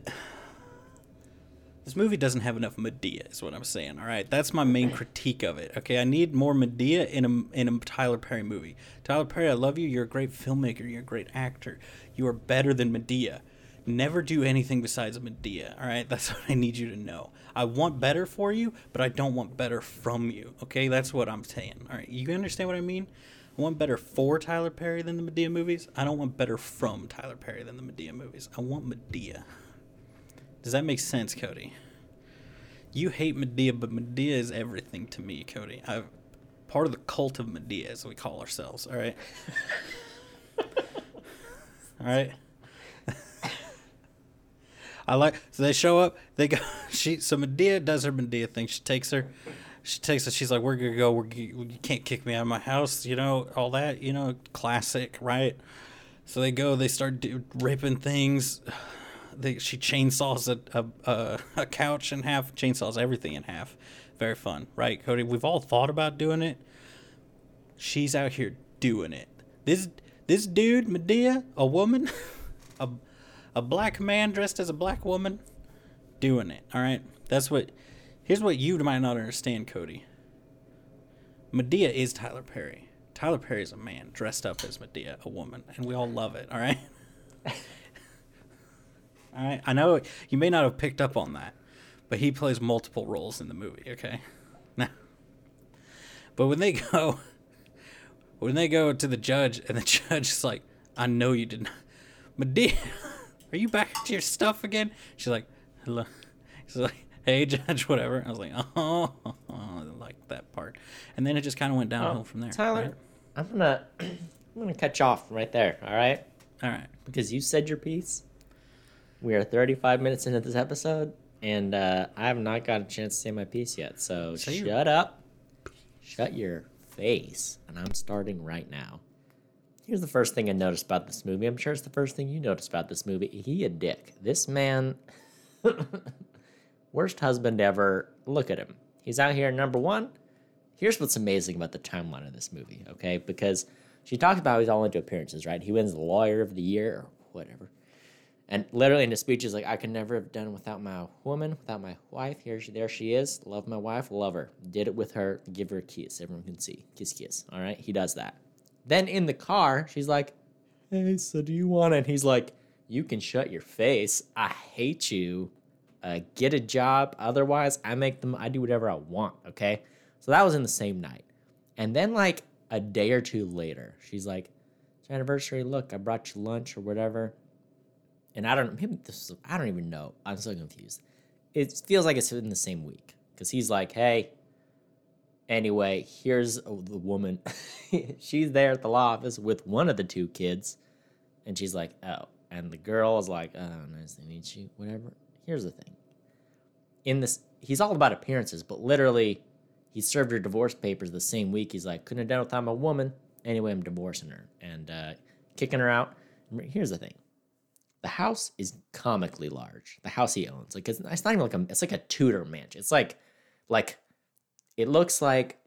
this movie doesn't have enough Madea, is what I'm saying. All right, that's my main critique of it. Okay, I need more Madea in a in a Tyler Perry movie. Tyler Perry, I love you. You're a great filmmaker. You're a great actor. You are better than Madea. Never do anything besides Madea. All right, that's <laughs> what I need you to know. I want better for you, but I don't want better from you. Okay, that's what I'm saying. All right, you understand what I mean? I want better for Tyler Perry than the Madea movies. I don't want better from Tyler Perry than the Madea movies. I want Madea. Does that make sense, Cody? You hate Madea, but Madea is everything to me, Cody. I'm part of the cult of Madea, as we call ourselves. All right. <laughs> all right. <laughs> I like so they show up. They go. <laughs> She so Madea does her Madea thing. She takes her. She takes her. She's like, "We're gonna go. We're you can't kick me out of my house." You know all that. You know, classic, right? So they go. They start do, ripping things. She chainsaws a, a, a, a couch in half. Chainsaws everything in half. Very fun, right, Cody? We've all thought about doing it. She's out here doing it. This this dude, Madea, a woman, <laughs> a a black man dressed as a black woman, doing it. All right, that's what. Here's what you might not understand, Cody. Madea is Tyler Perry. Tyler Perry is a man dressed up as Madea, a woman, and we all love it. All right. <laughs> I I know you may not have picked up on that, but he plays multiple roles in the movie. Okay, <laughs> now, but when they go, when they go to the judge, and the <laughs> judge is like, "I know you did not, Madea, <laughs> are you back to your stuff again?" She's like, "Hello," she's like, "Hey, judge, whatever." I was like, "Oh, I like that part," and then it just kind of went downhill oh, from there. Tyler, right? I'm gonna <clears throat> I'm gonna cut you off right there. All right, All right. because you said your piece. We are 35 minutes into this episode, and uh, I have not got a chance to say my piece yet. So Say your- shut up, shut your face, and I'm starting right now. Here's the first thing I noticed about this movie. I'm sure it's the first thing you noticed about this movie. He a dick. This man, <laughs> worst husband ever. Look at him. He's out here number one. Here's what's amazing about the timeline of this movie, okay? Because she talks about how he's all into appearances, right? He wins the lawyer of the year or whatever. And literally in the speech, he's like, I could never have done without my woman, without my wife. Here she, there she is. Love my wife, love her. Did it with her. Give her a kiss. Everyone can see. Kiss, kiss. All right. He does that. Then in the car, she's like, Hey, so do you want it? And he's like, You can shut your face. I hate you. Uh, get a job. Otherwise, I make them. I do whatever I want. Okay. So that was in the same night. And then like a day or two later, she's like, It's your anniversary. Look, I brought you lunch or whatever and I don't maybe this is, I don't even know. I'm so confused. It feels like it's in the same week because he's like, hey, anyway, here's the woman. <laughs> she's there at the law office with one of the two kids, and she's like, oh, and the girl is like, oh, nice to meet you, whatever. Here's the thing. In this, he's all about appearances, but literally, he served her divorce papers the same week. He's like, couldn't have done it without my woman. Anyway, I'm divorcing her and uh, kicking her out. Here's the thing the house is comically large. The house he owns, like it's, it's not even like a, it's like a Tudor mansion. It's like, like, it looks like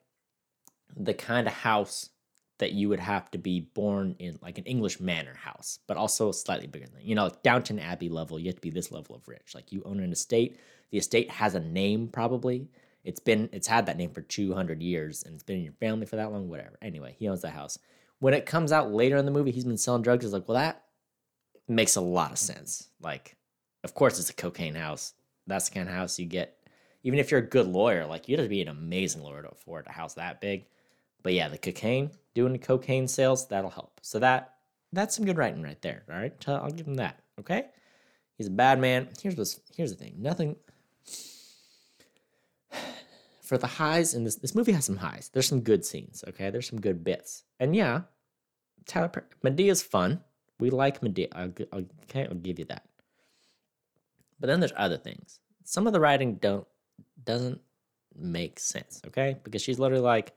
the kind of house that you would have to be born in, like an English manor house, but also slightly bigger than you know, like Downton Abbey level. You have to be this level of rich. Like you own an estate. The estate has a name, probably. It's been, it's had that name for two hundred years, and it's been in your family for that long. Whatever. Anyway, he owns that house. When it comes out later in the movie, he's been selling drugs. It's like, well, that makes a lot of sense. Like, of course, it's a cocaine house. That's the kind of house you get. Even if you're a good lawyer, like you'd have to be an amazing lawyer to afford a house that big. But yeah, the cocaine, doing the cocaine sales, that'll help. So that that's some good writing right there. All right, I'll give him that. Okay, he's a bad man. Here's what's here's the thing. Nothing <sighs> for the highs in this. This movie has some highs. There's some good scenes. Okay, there's some good bits. And yeah, Tyler Madea's fun. We like Madea. I'll, I'll, okay, I'll give you that. But then there's other things. Some of the writing don't doesn't make sense. Okay, because she's literally like,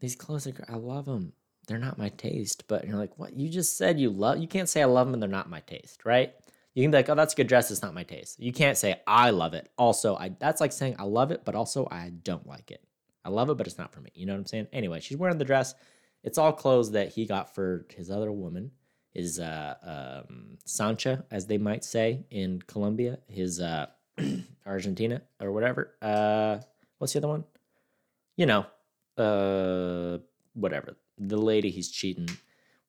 "These clothes are. I love them. They're not my taste." But you're like, "What? You just said you love. You can't say I love them and they're not my taste, right?" You can be like, "Oh, that's a good dress. It's not my taste." You can't say I love it. Also, I. That's like saying I love it, but also I don't like it. I love it, but it's not for me. You know what I'm saying? Anyway, she's wearing the dress. It's all clothes that he got for his other woman his uh, um, Sancha, as they might say in Colombia, his uh, <clears throat> Argentina or whatever. Uh, what's the other one? You know, uh, whatever. The lady he's cheating.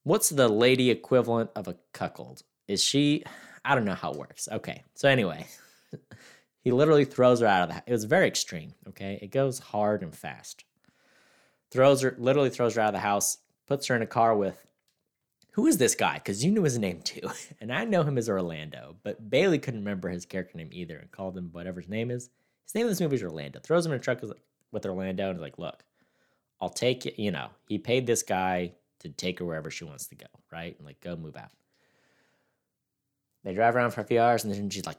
What's the lady equivalent of a cuckold? Is she? I don't know how it works. Okay, so anyway, <laughs> he literally throws her out of the. house. It was very extreme. Okay, it goes hard and fast. Throws her, literally throws her out of the house. Puts her in a car with who is this guy? Because you knew his name too. <laughs> And I know him as Orlando, but Bailey couldn't remember his character name either and called him whatever his name is. His name in this movie is Orlando. Throws him in a truck with- Orlando and is like, look, I'll take it. You know, he paid this guy to take her wherever she wants to go, right? And like, go move out. They drive around for a few hours and then she's like,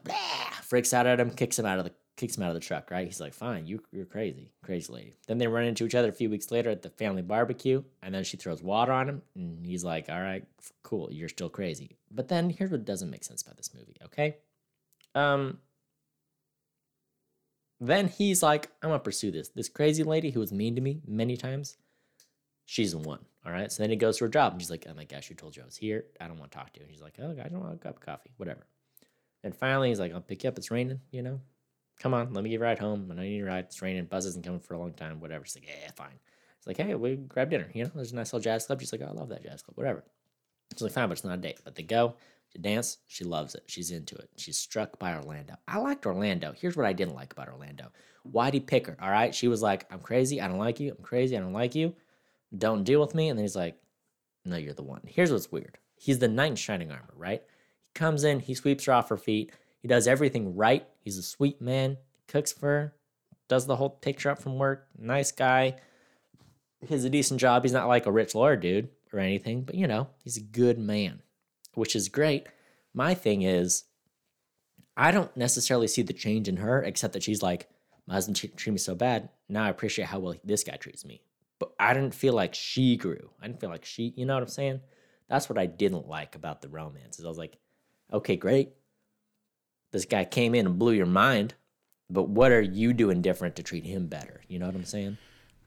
freaks out at him, kicks him out of the kicks him out of the truck, right? He's like, fine, you, you're crazy, crazy lady. Then they run into each other a few weeks later at the family barbecue, and then she throws water on him, and he's like, all right, cool, you're still crazy. But then here's what doesn't make sense about this movie, okay? Um, then he's like, I'm gonna pursue this. This crazy lady who was mean to me many times, she's the one. All right. So then he goes to her job and she's like, Oh my gosh, you told you I was here. I don't want to talk to you. And he's like, Oh, I don't want a cup of coffee, whatever. And finally he's like, I'll pick you up. It's raining, you know? Come on, let me you a ride home. I know you need a ride. It's raining. Buzz isn't coming for a long time, whatever. She's like, Yeah, fine. It's like, Hey, we grab dinner. You know, there's a nice little jazz club. She's like, oh, I love that jazz club, whatever. She's like, Fine, but it's not a date. But they go, To dance, she loves it. She's into it. She's struck by Orlando. I liked Orlando. Here's what I didn't like about Orlando. Why'd he pick her? All right. She was like, I'm crazy. I don't like you. I'm crazy. I don't like you. Don't deal with me. And then he's like, No, you're the one. Here's what's weird. He's the knight in shining armor, right? He comes in, he sweeps her off her feet. He does everything right. He's a sweet man, cooks for does the whole her up from work. Nice guy. He has a decent job. He's not like a rich lawyer dude or anything, but you know, he's a good man, which is great. My thing is, I don't necessarily see the change in her, except that she's like, my husband treat, treat me so bad. Now I appreciate how well this guy treats me. But I didn't feel like she grew. I didn't feel like she, you know what I'm saying? That's what I didn't like about the romance. Is I was like, okay, great. This guy came in and blew your mind, but what are you doing different to treat him better? You know what I'm saying?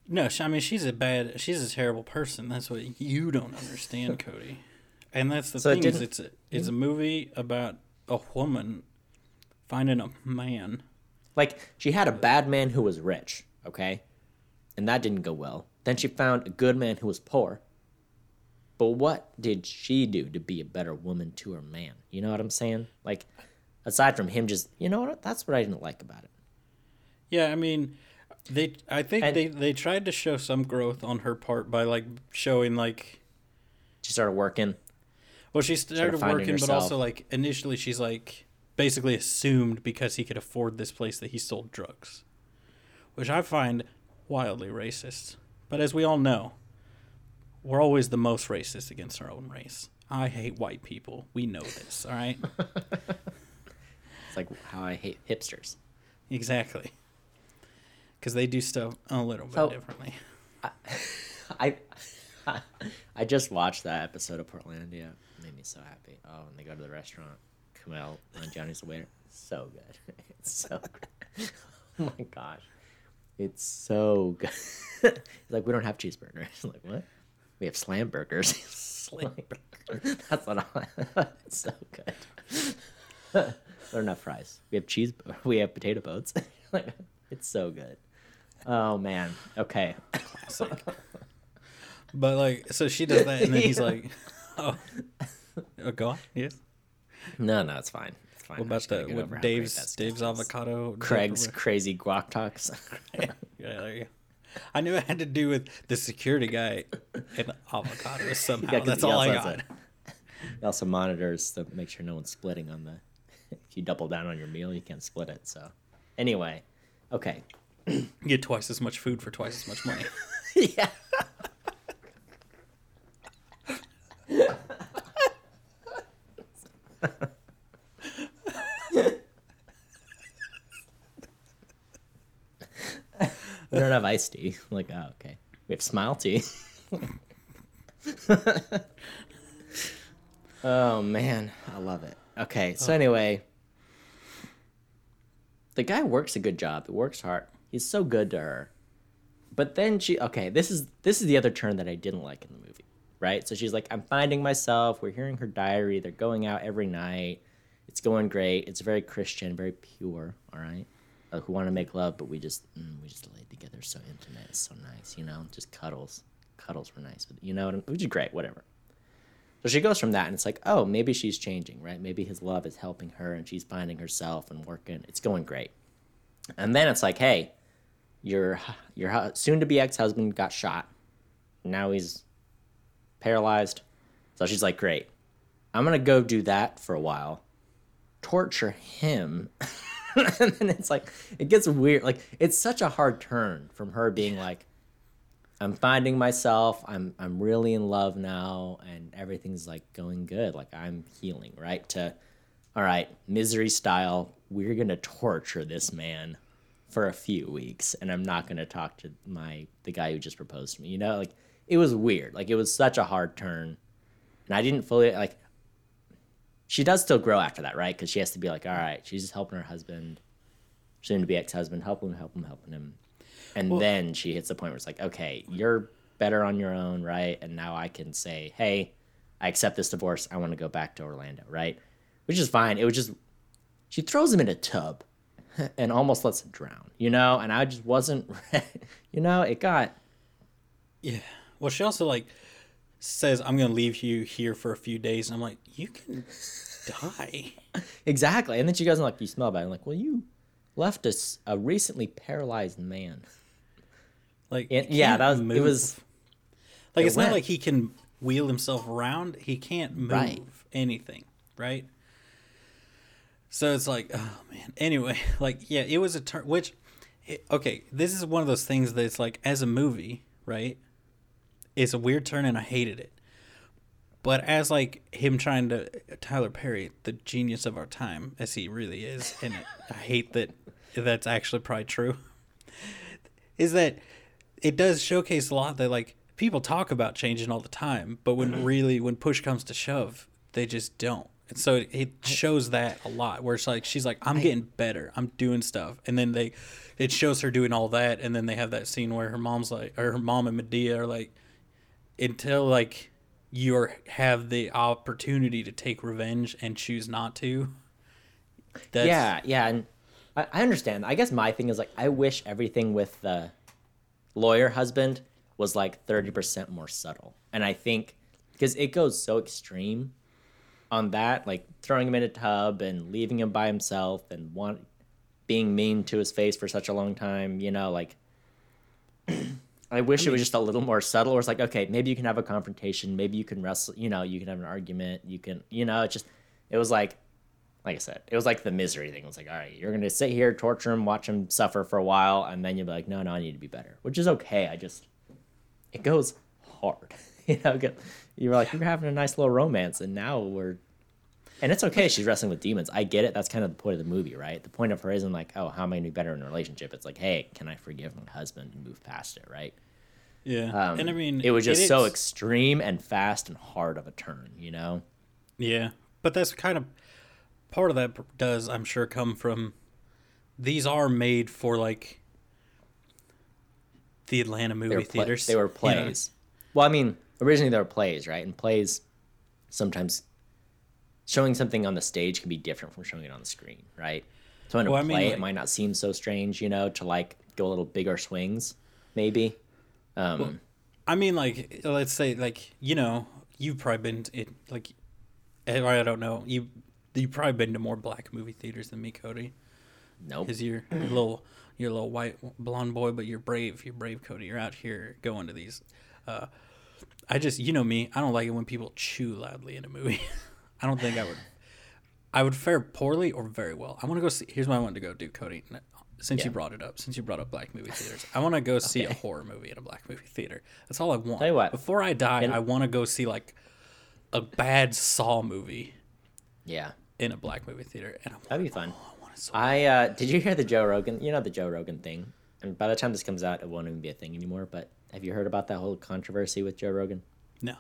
No, I mean she's a bad, she's a terrible person. That's what you don't understand, <laughs> Cody. And that's the So thing is, it's a, it's a mm-hmm. movie about a woman finding a man. Like she had a bad man who was rich, okay? And that didn't go well. Then she found a good man who was poor. But what did she do to be a better woman to her man? You know what I'm saying? Like aside from him just, you know what? That's what I didn't like about it. Yeah, I mean, they. I think And- they they tried to show some growth on her part by like showing like She started working. Well, she started finding working, but also like initially she's like basically assumed because he could afford this place that he sold drugs, which I find wildly racist. But as we all know, we're always the most racist against our own race. I hate white people. We know this, all right? <laughs> It's like how I hate hipsters. exactly. Because they do stuff a little bit So- differently. I <laughs> <laughs> I just watched that episode of Portlandia. It made me so happy. Oh, and they go to the restaurant. Kumail and Johnny's the waiter. So good. <laughs> It's so good. Oh my gosh. It's so good. He's like, we don't have cheeseburgers. I'm like, what? We have slam burgers. Slam burgers. That's what I It's so good. <laughs> are enough fries. We have cheese <laughs> we have potato boats. <laughs> like, it's so good. Oh man. Okay. Classic. but like, so she does that, and then he's like, "Oh, oh go on, yes." No, no, it's fine. It's fine. What about the what Dave's Dave's avocado? Craig's crazy guac talks. yeah, there you go. I knew it had to do with the security guy and avocados somehow. Yeah, That's all I got. He also monitors to make sure no one's splitting on the. If you double down on your meal, you can't split it. So, anyway, okay. You get twice as much food for twice as much money. <laughs> yeah. we don't have iced tea. Like, oh, okay. We have smile tea. <laughs> oh man, I love it. Okay, so anyway, the guy works a good job. He works hard. He's so good to her. But then she okay, this is this is the other turn that I didn't like in the movie. Right? So she's like, I'm finding myself. We're hearing her diary. They're going out every night. It's going great. It's very Christian, very pure. All right. Uh, who want to make love, but we just mm, we just laid together, so intimate, it's so nice, you know, just cuddles, cuddles were nice, you know, which is great, whatever. So she goes from that, and it's like, oh, maybe she's changing, right? Maybe his love is helping her, and she's finding herself and working. It's going great. And then it's like, hey, your your soon-to-be ex-husband got shot. Now he's paralyzed. So she's like, great. I'm gonna go do that for a while, torture him, <laughs> and then it's like it gets weird. Like it's such a hard turn from her being like, I'm finding myself. I'm I'm really in love now, and everything's like going good. Like I'm healing, right? To, all right, misery style. We're gonna torture this man for a few weeks, and I'm not gonna talk to my the guy who just proposed to me. You know, like it was weird. Like it was such a hard turn, and I didn't fully like. She does still grow after that, right? Because she has to be like, all right, she's just helping her husband, soon to be ex husband, helping him, helping him, helping him. And Well- then she hits the point where it's like, okay, you're better on your own, right? And now I can say, hey, I accept this divorce. I want to go back to Orlando, right? Which is fine. It was just, she throws him in a tub <laughs> and almost lets him drown, you know? And I just wasn't, <laughs> you know, it got, Yeah. Well, she also like says, "I'm gonna leave you here for a few days," and I'm like, "You can die." <laughs> Exactly. And then she goes and like, you smell bad. I'm like, well, you left us a recently paralyzed man. Like, he yeah, that was- it was- like it it's went. not like he can wheel himself around. He can't move Right. anything, right? So it's like, oh man. Anyway, <laughs> like yeah, it was a turn. Which, it, okay, this is one of those things that's like as a movie, right? It's a weird turn, and I hated it. But as like him trying to Tyler Perry, the genius of our time, as he really is, and I hate that that's actually probably true. <laughs> Is that it does showcase a lot that like people talk about changing all the time, but when mm-hmm. really when push comes to shove, they just don't. And so it, it shows that a lot where it's like she's like I'm getting better, I'm doing stuff, and then they it shows her doing all that, and then they have that scene where her mom's like or her mom and Madea are like until like you are have the opportunity to take revenge and choose not to. That's, yeah, yeah, and I, I understand. I guess my thing is like I wish everything with the lawyer husband was like thirty percent more subtle, and I think because it goes so extreme on that, like throwing him in a tub and leaving him by himself and want being mean to his face for such a long time, you know, like. <clears throat> I wish it was just a little more subtle. or it's like, okay, maybe you can have a confrontation, maybe you can wrestle, you know, you can have an argument, you can, you know, it just, it was like, like I said, it was like the misery thing. It was like, all right, you're gonna sit here, torture him, watch him suffer for a while, and then you'll be like, no, no, I need to be better, which is okay. I just, it goes hard, <laughs> you know. You were like, you're having a nice little romance, and now we're, and it's okay. She's wrestling with demons. I get it. That's kind of the point of the movie, right? The point of her isn't like, oh, how am I gonna be better in a relationship? It's like, hey, can I forgive my husband and move past it, right? yeah. Um, and I mean, it was just so is- extreme and fast and hard of a turn, you know. Yeah, but that's kind of part of that does I'm sure come from these are made for like the Atlanta movie they pla- theaters. they were you know? plays. Well, I mean, originally they were plays, right? And plays sometimes showing something on the stage can be different from showing it on the screen, right? So in a Well, I play, mean, it might not seem so strange, you know, to like go a little bigger swings, maybe. Um, I mean, like let's say like you know you've probably been it like I don't know you you've probably been to more black movie theaters than me, Cody. nope. Because you're a little you're a little white blonde boy, but you're brave. You're brave, Cody. You're out here going to these. Uh, I just you know me. I don't like it when people chew loudly in a movie. <laughs> I don't think I would. I would fare poorly or very well. I want to go see. Here's what I want to go do, Cody. Since Yeah. you brought it up, since you brought up black movie theaters, I want to go see a horror movie in a black movie theater. That's all I want. Tell you what. Before I die, And- I want to go see like a bad Saw movie Yeah, in a black movie theater, and I that'd be fun. want it so I uh, did you hear the Joe Rogan? You know the Joe Rogan thing. And by the time this comes out, it won't even be a thing anymore. But have you heard about that whole controversy with Joe Rogan? no.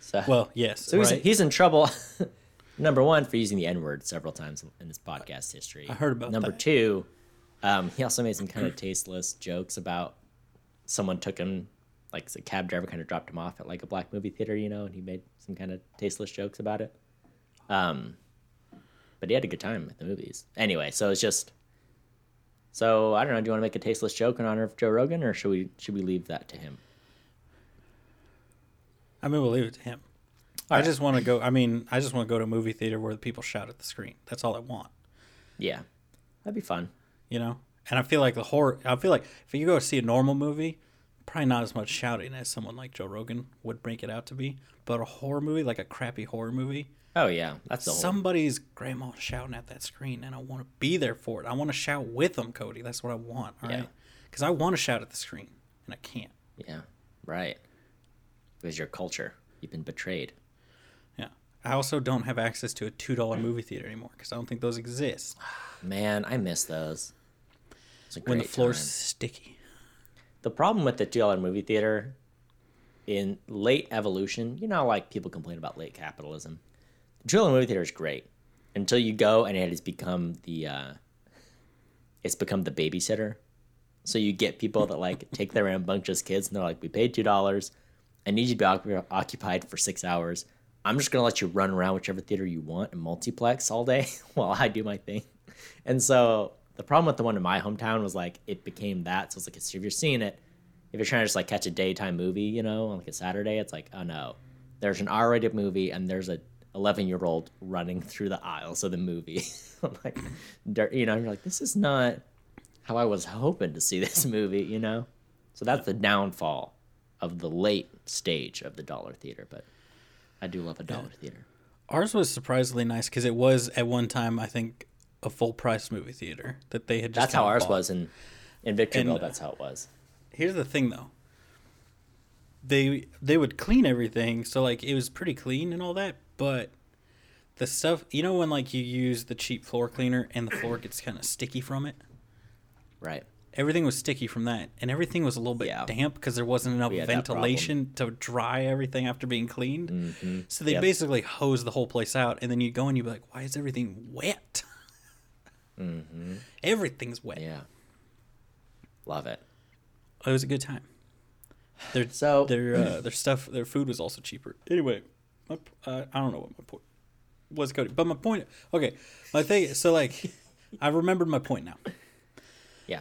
So Well, yes. So he's, right? he's in trouble. <laughs> Number one for using the N word several times in his podcast history. I heard about Number that. two, um, he also made some kind of tasteless jokes about someone took him, like a cab driver, kind of dropped him off at like a black movie theater, you know, and he made some kind of tasteless jokes about it. Um, but he had a good time at the movies. Anyway, so it's just. So I don't know. Do you want to make a tasteless joke in honor of Joe Rogan, or should we should we leave that to him? I mean, we'll leave it to him. I just want to go. I mean, I just want to go to a movie theater where the people shout at the screen. That's all I want. Yeah, that'd be fun. You know. And I feel like the horror. I feel like if you go see a normal movie, probably not as much shouting as someone like Joe Rogan would break it out to be. But a horror movie, like a crappy horror movie, Oh yeah, that's the whole. somebody's grandma shouting at that screen, and I want to be there for it. I want to shout with them, Cody. That's what I want. All right. Yeah. Because I want to shout at the screen, and I can't. Yeah, right. It was your culture. You've been betrayed. Yeah. I also don't have access to a two dollar movie theater anymore because I don't think those exist. <sighs> Man, I miss those. When the floor's time. sticky. The problem with the two dollar movie theater in late evolution, you know, like people complain about late capitalism. Two movie theater is great until you go and it has become the uh, it's become the babysitter. So you get people that like take their rambunctious kids and they're like, "We paid two dollars. I need you to be occupied for six hours. I'm just gonna let you run around whichever theater you want and multiplex all day <laughs> while I do my thing." And so the problem with the one in my hometown was like it became that. So it's like if you're seeing it, If you're trying to just like catch a daytime movie, you know, on like a Saturday, it's like, oh no, there's an R-rated movie and there's a 11 year old running through the aisles of the movie. <laughs> like, you know, you're like, this is not how I was hoping to see this <laughs> movie, you know? So that's the downfall of the late stage of the dollar theater, but I do love a dollar theater. Ours was surprisingly nice because it was at one time, I think, a full price movie theater that they had just. That's how ours bought. was in, in Victorville. And- that's how it was. Here's the thing, though. They they would clean everything, so like it was pretty clean and all that, but the stuff you know when like you use the cheap floor cleaner and the floor gets kind of sticky from it. Right. Everything was sticky from that, and everything was a little bit Yeah. damp because there wasn't enough We had that problem. ventilation to dry everything after being cleaned. Mm-hmm. So they Yep. basically hose the whole place out, and then you go and you'd be like, "Why is everything wet? Everything's wet." Mm-hmm. Yeah. Love it. It was a good time. Their So- their uh, their stuff, their food was also cheaper. Anyway, my, uh, I don't know what my point was, Cody. But my point, okay, my thing. So like, I remembered my point now. Yeah.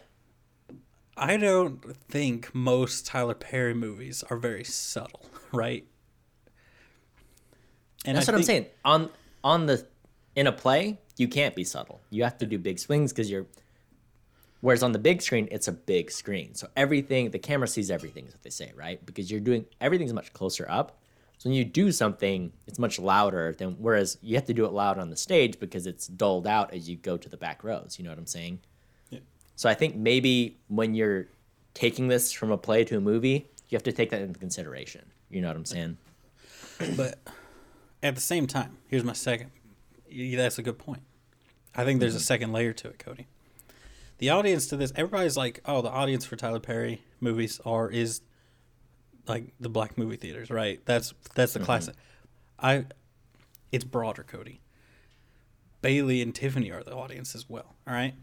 I don't think most Tyler Perry movies are very subtle, right? And That's I what I'm saying. On on the in a play, you can't be subtle. You have to do big swings because you're. Whereas on the big screen, it's a big screen, so everything the camera sees everything is what they say, right? Because you're doing everything's much closer up. So when you do something, it's much louder than whereas you have to do it loud on the stage because it's dulled out as you go to the back rows. You know what I'm saying? Yeah. So I think maybe when you're taking this from a play to a movie, you have to take that into consideration. You know what I'm saying? But at the same time, here's my second. That's a good point. I think there's a mm-hmm. second layer to it, Cody. The audience to this, everybody's like, "Oh, the audience for Tyler Perry movies are is like the black movie theaters, right? That's that's the mm-hmm. classic." I, it's broader, Cody. Bailey and Tiffany are the audience as well. All right.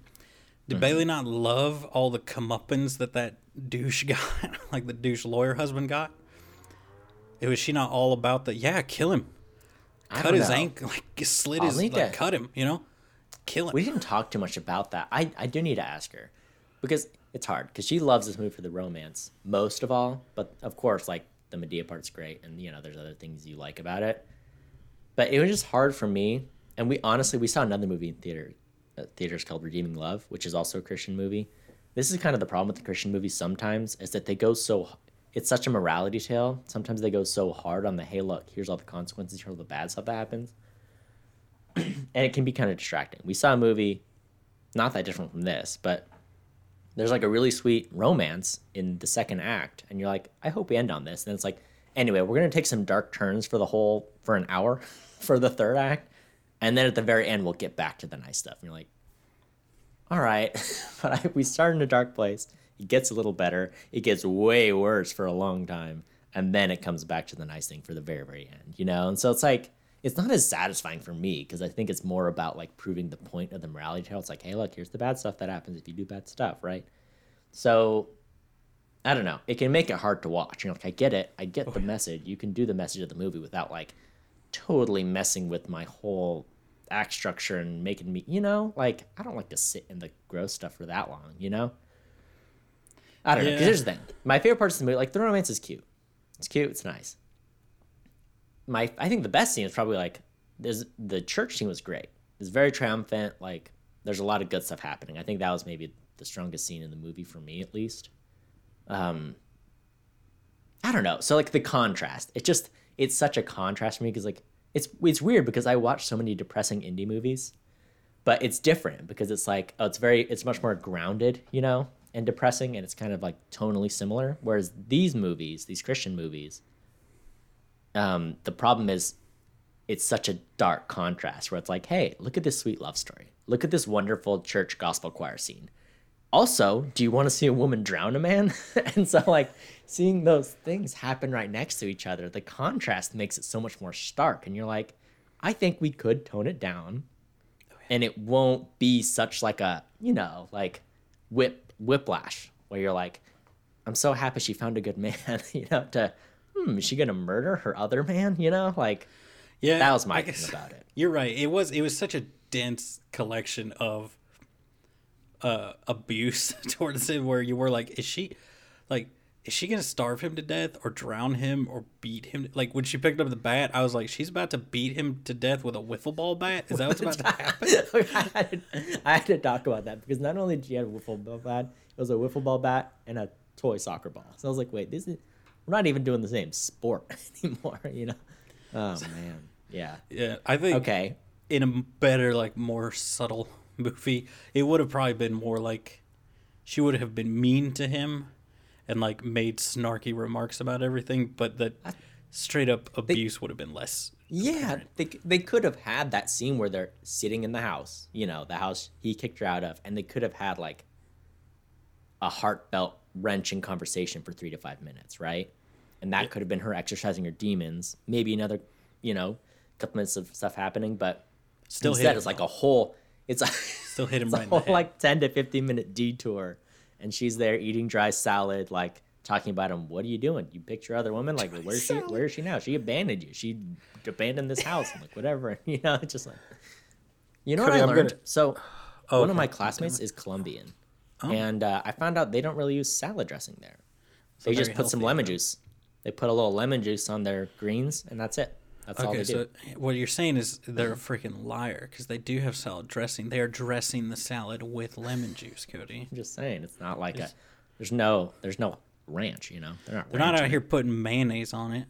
Did mm-hmm. Bailey not love all the comeuppance that that douche <laughs> got, like the douche lawyer husband got? It was she not all about the yeah, kill him, cut his know. ankle, like <laughs> slit I'll his, like to- cut him, you know, kill him. We didn't talk too much about that. I, I do need to ask her because it's hard because she loves this movie for the romance most of all. But of course, like the Madea part's great, and you know there's other things you like about it. But it was just hard for me. And we honestly we saw another movie in theater uh, theaters called Redeeming Love, which is also a Christian movie. This is kind of the problem with the Christian movies sometimes is that they go so it's such a morality tale. Sometimes they go so hard on the hey look, here's all the consequences, here's all the bad stuff that happens. <clears throat> and it can be kind of distracting. We saw a movie not that different from this, but there's like a really sweet romance in the second act, and you're like, I hope we end on this. And it's like, anyway, we're gonna take some dark turns for the whole for an hour <laughs> for the third act, and then at the very end we'll get back to the nice stuff. And you're like, all right, <laughs> but I, we start in a dark place. It gets a little better. It gets way worse for a long time, and then it comes back to the nice thing for the very very end. You know, and so it's like it's not as satisfying for me because I think it's more about like proving the point of the morality tale. It's like, hey, look, here's the bad stuff that happens if you do bad stuff, right? So I don't know. It can make it hard to watch. You're like, I get it. I get oh, the message. You can do the message of the movie without like totally messing with my whole act structure and making me, you know, like I don't like to sit in the gross stuff for that long, you know? I don't know. 'cause Yeah. here's the thing. My favorite parts of the movie, like the romance is cute. It's cute. It's nice. My, I think the best scene is probably like, there's the church scene was great. It's very triumphant. Like, there's a lot of good stuff happening. I think that was maybe the strongest scene in the movie for me, at least. Um, I don't know. So like the contrast, it just it's such a contrast for me because like it's it's weird because I watch so many depressing indie movies, but it's different because it's like oh it's very it's much more grounded, you know, and depressing, and it's kind of like tonally similar. Whereas these movies, these Christian movies, um, the problem is it's such a dark contrast where it's like, hey, look at this sweet love story. Look at this wonderful church gospel choir scene. Also, do you want to see a woman drown a man? <laughs> and so, like, seeing those things happen right next to each other, the contrast makes it so much more stark. And you're like, I think we could tone it down and it won't be such like a, you know, like whip whiplash where you're like, I'm so happy she found a good man, <laughs> you know, to, hmm, is she going to murder her other man? You know, like, Yeah, that was my guess- about it. You're right. It was it was such a dense collection of uh abuse <laughs> towards him where you were like, is she like is she gonna starve him to death or drown him or beat him? Like when she picked up the bat, I was like, she's about to beat him to death with a wiffle ball bat. Is that what's about to <laughs> happen? <laughs> I, had to, I had to talk about that because not only did she have a wiffle ball bat, it was a wiffle ball bat and a toy soccer ball. So I was like, wait, this is we're not even doing the same sport <laughs> anymore, you know? Oh <laughs> man, yeah. Yeah, I think Okay, in a better, like more subtle <laughs> movie, it would have probably been more like she would have been mean to him and like made snarky remarks about everything, but that straight up abuse would have been less. Yeah, they they could have had that scene where they're sitting in the house, you know, the house he kicked her out of, and they could have had like a heartfelt, wrenching conversation for three to five minutes, right? And that could have been her exercising her demons. Maybe another, you know, couple minutes of stuff happening, but Still instead it's like a whole. It's a, <laughs> Still hit him right whole like ten to fifteen minute detour, and she's there eating dry salad, like talking about him. What are you doing? You picked your other woman? Like where's she? Where is she now? She abandoned you. She abandoned this house. I'm like whatever. <laughs> You know, it's just like you know Cody, what I learned. gonna- So one of my classmates is Colombian, and uh, I found out they don't really use salad dressing there. They just put some lemon though. juice. They put a little lemon juice on their greens, and that's it. That's all Okay, they do. so what you're saying is they're a mm-hmm. freaking liar because they do have salad dressing. They are dressing the salad with lemon juice, Cody. I'm just saying, it's not like a. There's no. There's no ranch. You know, they're not. They're not out here putting mayonnaise on it.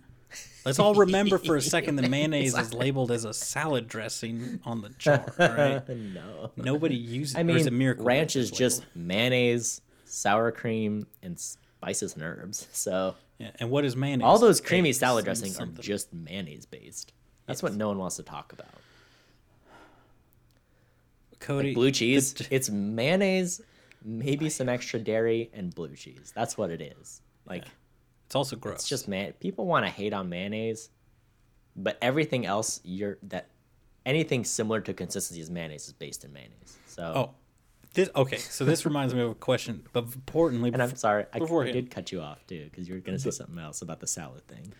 Let's all remember for a second the <laughs> mayonnaise is labeled as a salad dressing on the jar. Right, <laughs> no. nobody uses. I mean, it Miracle ranch is just mayonnaise, sour cream, and spices and herbs. <laughs> So Yeah, and what is mayonnaise? all those creamy Eggs salad dressings are just mayonnaise based. That's what no one wants to talk about. Cody Blue cheese, the- it's mayonnaise, maybe some extra dairy, and blue cheese. That's what it is. Like It's also gross. it's just man. People want to hate on mayonnaise, but everything else, you're that anything similar to consistency as mayonnaise is based in mayonnaise. So oh, this okay. So this reminds me of a question, but importantly, And I'm sorry, I, I did cut you off too because you were gonna say something else about the salad thing.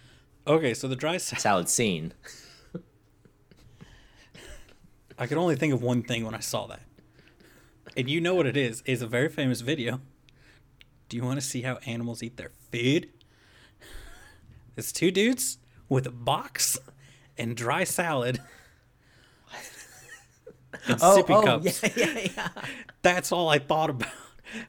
okay. So the dry salad. Salad scene. I could only think of one thing when I saw that. And you know what it is. It's a very famous video. Do you want to see how animals eat their food? It's two dudes with a box and dry salad. And sippy cups. Oh, yeah, yeah, yeah. <laughs> That's all I thought about. <laughs>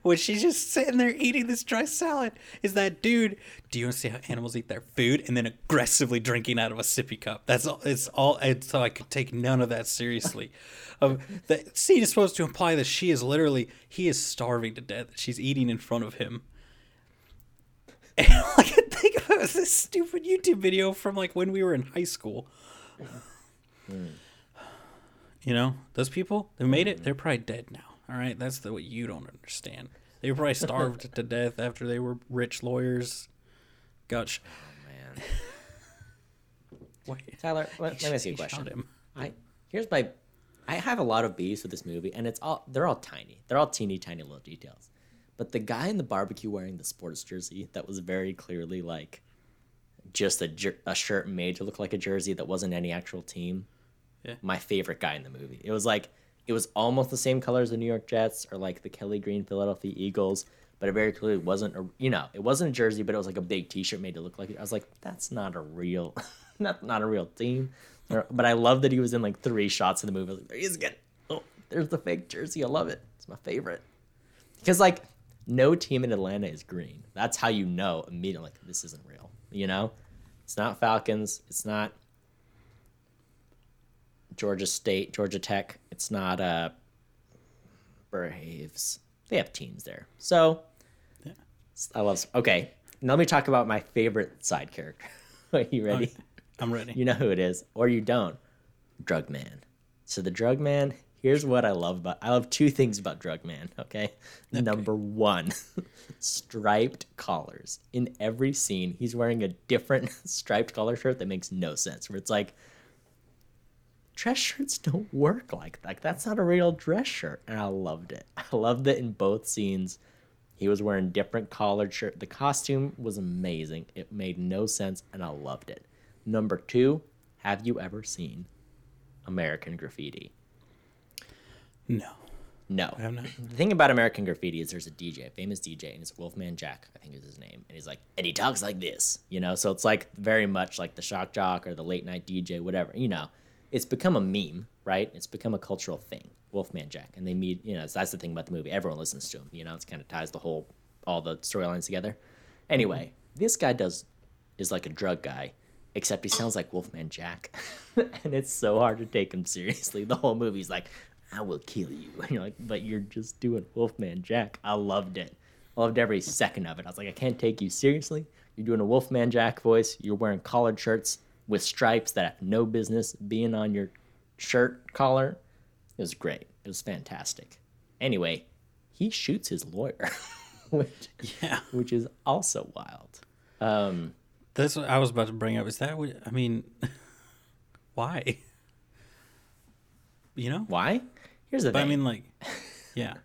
When she's just sitting there eating this dry salad, is that dude? Do you want to see how animals eat their food and then aggressively drinking out of a sippy cup? That's all. It's all. And so I could take none of that seriously. <laughs> Um, the scene is supposed to imply that she is literally he is starving to death. She's eating in front of him. And all I could think of was this stupid YouTube video from like when we were in high school. You know, those people who made it, mm-hmm. they're probably dead now. All right, that's the what you don't understand. They were probably starved to death after they were rich lawyers. Got Oh Man, <laughs> Wait, Tyler, let, let me ask you a question. I here's my. I have a lot of beefs with this movie, and it's all they're all tiny. They're all teeny tiny little details. But the guy in the barbecue wearing the sports jersey that was very clearly like just a, jer- a shirt made to look like a jersey that wasn't any actual team. Yeah. My favorite guy in the movie. It was like it was almost the same color as the New York Jets or like the Kelly Green Philadelphia Eagles, but it very clearly wasn't a you know it wasn't a jersey, but it was like a big T-shirt made to look like it. I was like, that's not a real, <laughs> not not a real team. But I love that he was in like three shots in the movie. I was like, there he is again. Oh, there's the fake jersey. I love it. It's my favorite. Because like no team in Atlanta is green. That's how you know immediately like this isn't real. You know, it's not Falcons. It's not Georgia State, Georgia Tech. It's not uh Braves. They have teams there. So Yeah. I love. Okay, now let me talk about my favorite side character. <laughs> Are you ready? Okay, I'm ready. You know who it is, or you don't. Drug Man. So the Drug Man. Here's what I love about. I love two things about Drug Man. Okay. Number one, <laughs> striped collars. In every scene, he's wearing a different <laughs> striped collar shirt that makes no sense. Where it's like, dress shirts don't work like that. Like, that's not a real dress shirt. And I loved it. I loved it in both scenes. He was wearing different collared shirt. The costume was amazing. It made no sense, and I loved it. Number two, have you ever seen American Graffiti? No. No. I have not. The thing about American Graffiti is there's a DJ, a famous DJ, and it's Wolfman Jack, I think is his name. And he's like, and he talks like this, you know? So it's like very much like the shock jock or the late night DJ, whatever, you know? It's become a meme, right? It's become a cultural thing, Wolfman Jack. And they meet, you know, that's the thing about the movie. Everyone listens to him, you know? It's kind of ties the whole, all the storylines together. Anyway, this guy does, is like a drug guy, except he sounds like Wolfman Jack. <laughs> and it's so hard to take him seriously. The whole movie's like, I will kill you. <laughs> And you're like, but you're just doing Wolfman Jack. I loved it. I loved every second of it. I was like, I can't take you seriously. You're doing a Wolfman Jack voice. You're wearing collared shirts with stripes that have no business being on your shirt collar. It was great. It was fantastic. Anyway, he shoots his lawyer, <laughs> which Yeah. which is also wild. Um, That's what I was about to bring up. Is that what I mean? <laughs> why? You know? why? Here's the But I mean, like, yeah.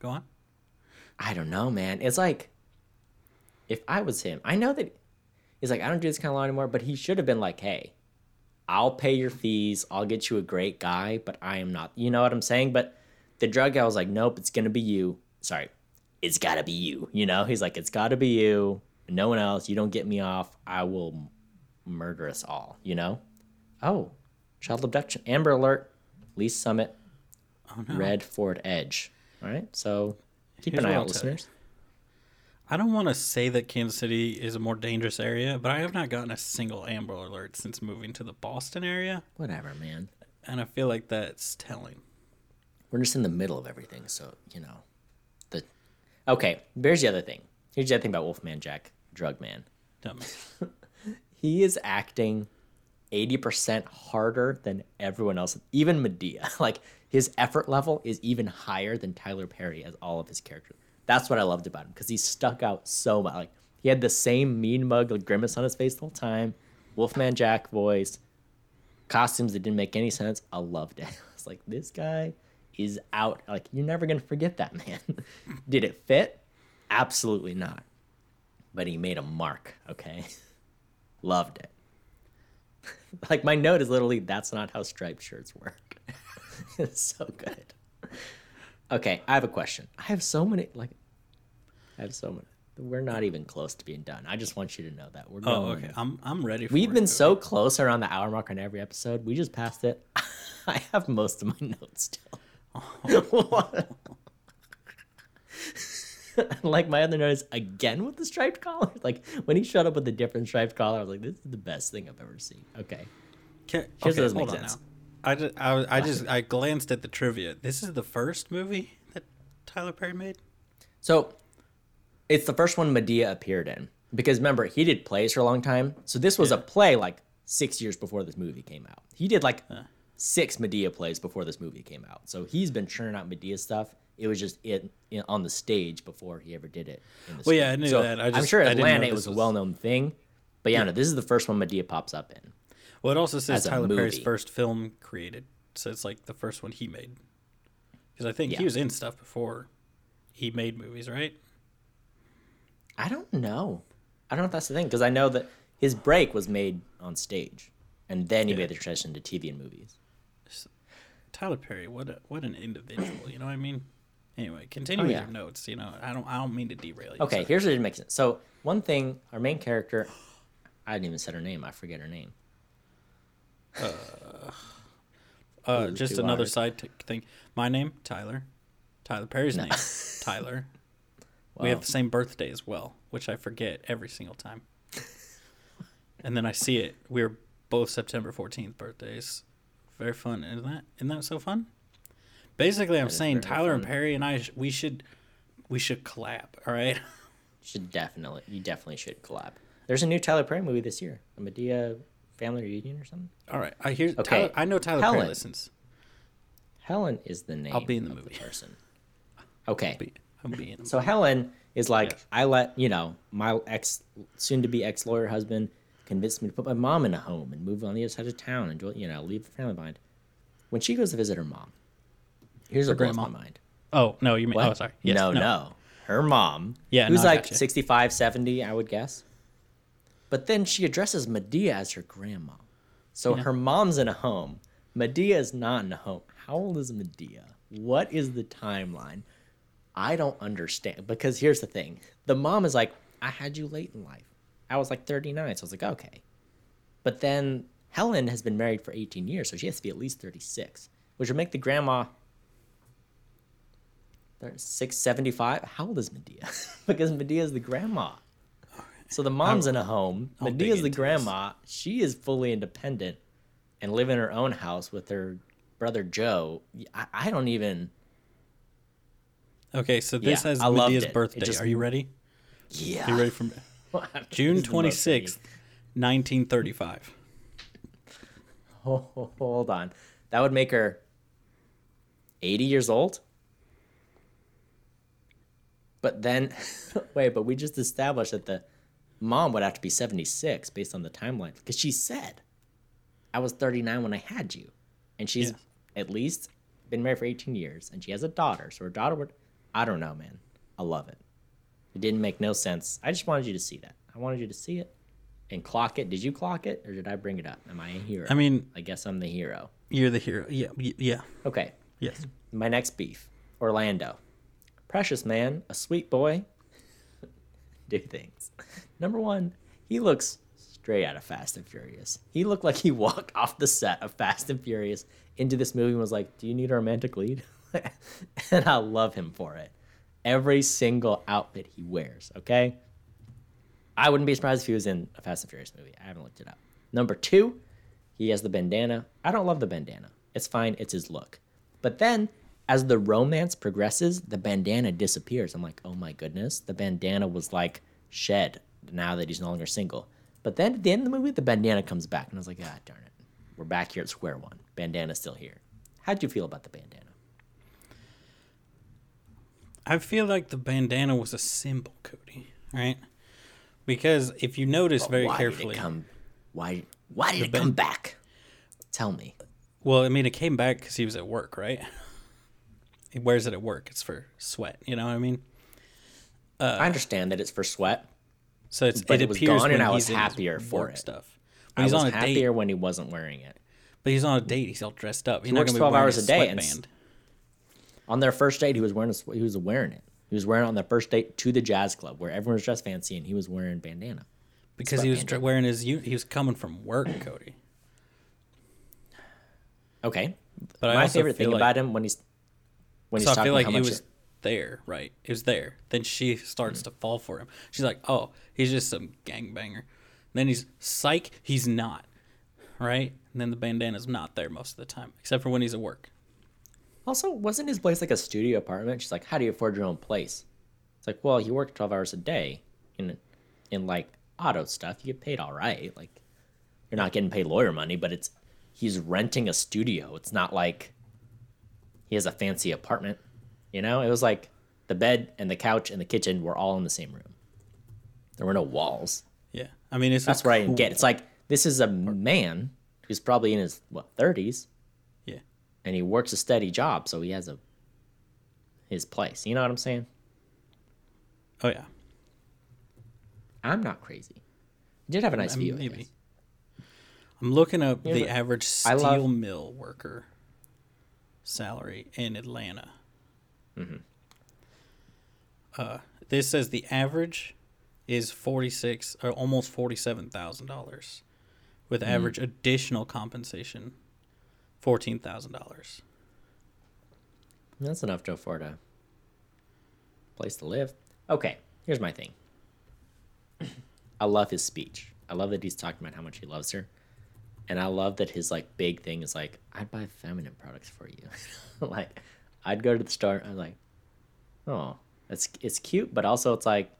Go on. I don't know, man. It's like if I was him, I know that he's like, I don't do this kind of law anymore, but he should have been like, hey, I'll pay your fees, I'll get you a great guy, but I am not. You know what I'm saying? But the drug guy was like, nope, it's gonna be you. Sorry, it's gotta be you. You know? He's like, it's gotta be you. No one else. You don't get me off. I will murder us all. You know? Oh, child abduction. Amber Alert. Lee Summit. Oh no. Red Ford Edge. All right. So keep Here's an eye out, listeners. I don't want to say that Kansas City is a more dangerous area, but I have not gotten a single Amber Alert since moving to the Boston area, Whatever, man. and I feel like that's telling. We're just in the middle of everything, so you know. The okay. Here's the other thing. Here's the other thing about Wolfman Jack, Drug Man. Dumb. <laughs> He is acting eighty percent harder than everyone else, even Madea. <laughs> Like his effort level is even higher than Tyler Perry as all of his characters. That's what I loved about him because he stuck out so much. Like he had the same mean mug like, grimace on his face the whole time. Wolfman Jack voice, costumes that didn't make any sense. I loved it. <laughs> I was like, this guy is out. Like you're never gonna forget that man. <laughs> Did it fit? Absolutely not. But he made a mark. Okay, <laughs> loved it. like my note is literally that's not how striped shirts work. it's so good. Okay, I have a question. I have so many like I have so many. We're not even close to being done. I just want you to know that we're oh, going. Oh, okay. I'm I'm ready. For We've it. been so close around the hour mark on every episode. We just passed it. <laughs> I have most of my notes still. <laughs> like my other note is again with the striped collar. <laughs> Like when he showed up with a different striped collar, I was like, "This is the best thing I've ever seen." Okay, Ca- Here's okay, doesn't hold make on sense. I just, I, I just I glanced at the trivia. This is the first movie that Tyler Perry made. so it's the first one Madea appeared in because remember he did plays for a long time. So this was a play like six years before this movie came out. He did like six Madea plays before this movie came out. So he's been churning out Madea stuff. It was just it, on the stage before he ever did it. In the Well, yeah, I screen. knew so that. I I'm sure I didn't know Atlanta it this was a well-known thing. But yeah, no, this is the first one Madea pops up in. Well, it also says Tyler Perry's first film created, so it's like the first one he made. Because I think Yeah. he was in stuff before he made movies, right? I don't know. I don't know if that's the thing because I know that his break was made on stage, and then he made the transition to TV and movies. Tyler Perry, what a, what an individual. You know what I mean? Anyway, continue Oh, with yeah. your notes. You know, I don't I don't mean to derail you. Okay, sorry. here's what it makes sense. So one thing, our main character, I didn't even say her name. I forget her name. Uh, Ooh, just another hard. side t- thing. My name, Tyler. Tyler Perry's name, <laughs> Tyler. We have the same birthday as well, which I forget every single time. <laughs> and then I see it. We're both September 14th birthdays. Very fun, isn't that? Isn't that so fun? Basically, I'm saying Tyler and. Perry and I, sh- we should, we should collab. All right. <laughs> Should definitely, you definitely should collab. There's a new Tyler Perry movie this year, a Madea family reunion or something. All right. I hear. Okay, Tyler, I know Tyler Perry listens. Helen is the name. I'll be in the movie. person. Okay, I'm being. So Helen is like, Yes. I let you know my ex, soon to be ex lawyer husband, convinced me to put my mom in a home and move on the other side of town and you know leave the family behind. When she goes to visit her mom, here's Her what blows grandma? my mind. oh no, you mean? Oh, what? Oh, sorry. Yes, no, no, her mom. Yeah, who's no, like gotcha. 65, 70, I would guess. But then she addresses Madea as her grandma. So Yeah. her mom's in a home. Madea is not in a home. How old is Madea? what is the timeline? I don't understand because here's the thing: the mom is like, "I had you late in life. I was like 39, so I was like, okay." But then Helen has been married for 18 years, so she has to be at least 36, which would make the grandma 675. How old is Madea? <laughs> because Madea is the grandma. So the mom's in a home. Madea's the into this. grandma. She is fully independent and live in her own house with her brother Joe. I, I don't even. Okay, so this Yeah, has I Madea's birthday. just- Are you ready? Yeah. Are you ready from <laughs> June twenty sixth, nineteen thirty five. <laughs> Hold on. That would make her 80 years old? But then, <laughs> wait, but we just established that the mom would have to be 76 based on the timeline. Because she said, I was 39 when I had you. And she's Yeah. at least been married for 18 years. And she has a daughter. So her daughter would. I don't know, man. I love it. It didn't make no sense. I just wanted you to see that. I wanted you to see it and clock it. Did you clock it or did I bring it up? Am I a hero? I mean, I guess I'm the hero. you're the hero. Yeah, yeah, Okay, yes. my next beef Orlando. Precious man, a sweet boy. <laughs> Do things. Number one, he looks straight out of Fast and Furious. He looked like he <laughs> walked off the set of Fast and Furious into this movie and was like, Do you need a romantic lead? <laughs> <laughs> and I love him for it. Every single outfit he wears, okay? I wouldn't be surprised if he was in a Fast and Furious movie. I haven't looked it up. Number two, he has the bandana. I don't love the bandana. It's fine, it's his look. But then, as the romance progresses, the bandana disappears. I'm like, oh my goodness, the bandana was like shed now that he's no longer single. But then at the end of the movie, the bandana comes back, and I was like, ah, darn it. We're back here at square one. Bandana's still here. How'd you feel about the bandana? I feel like the bandana was a symbol, Cody. Right? Because if you notice very why carefully, did it come? Why? Why did it ban- come back? Tell me. well, I mean, it came back because he was at work, right? He wears it at work. It's for sweat. You know what I mean? I understand that it's for sweat. So it's But it, it was gone when and I was he's in his happier for it. stuff. I he's was on a happier date, when he wasn't wearing it. but he's on a date. He's all dressed up. He's not works gonna be 12 wearing hours a day and s- sweatband. On their first date, he was wearing a, he was wearing it. He was wearing it on their first date to the jazz club where everyone was dressed fancy and he was wearing bandana. because he was dr- wearing his. He was coming from work, Cody. Okay. But My favorite thing like- about him when he's when he's So I talking feel like it how much there, right? It was there. Then she starts to fall for him. She's like, "Oh, he's just some gangbanger." Then he's psych. He's not, right? And then the bandana's not there most of the time, except for when he's at work. Also, wasn't his place like a studio apartment? She's like, "How do you afford your own place?" It's like, "Well, you work twelve hours a day in in like auto stuff. You get paid all right. Like, you're not getting paid lawyer money, but it's he's renting a studio. It's not like he has a fancy apartment. You know, it was like the bed and the couch and the kitchen were all in the same room. There were no walls. Yeah, I mean, it's That's what I didn't get. It's like this is a man who's probably in his what thirties, Yeah, and he works a steady job, so he has a his place. You know what I'm saying? oh yeah. I'm not crazy. He did have a nice I mean, view. I maybe. I'm looking up Yeah, the but average steel love- mill worker salary in Atlanta. Mm-hmm. Uh, this says the average is forty six or almost forty seven thousand dollars, with Mm-hmm. average additional compensation fourteen thousand dollars. That's enough to afford a place to live. Okay, here's my thing. <clears throat> I love his speech. I love that he's talking about how much he loves her. And I love that his like big thing is like, I'd buy feminine products for you. <laughs> like I'd go to the store, I'm like, oh, it's it's cute, but also it's like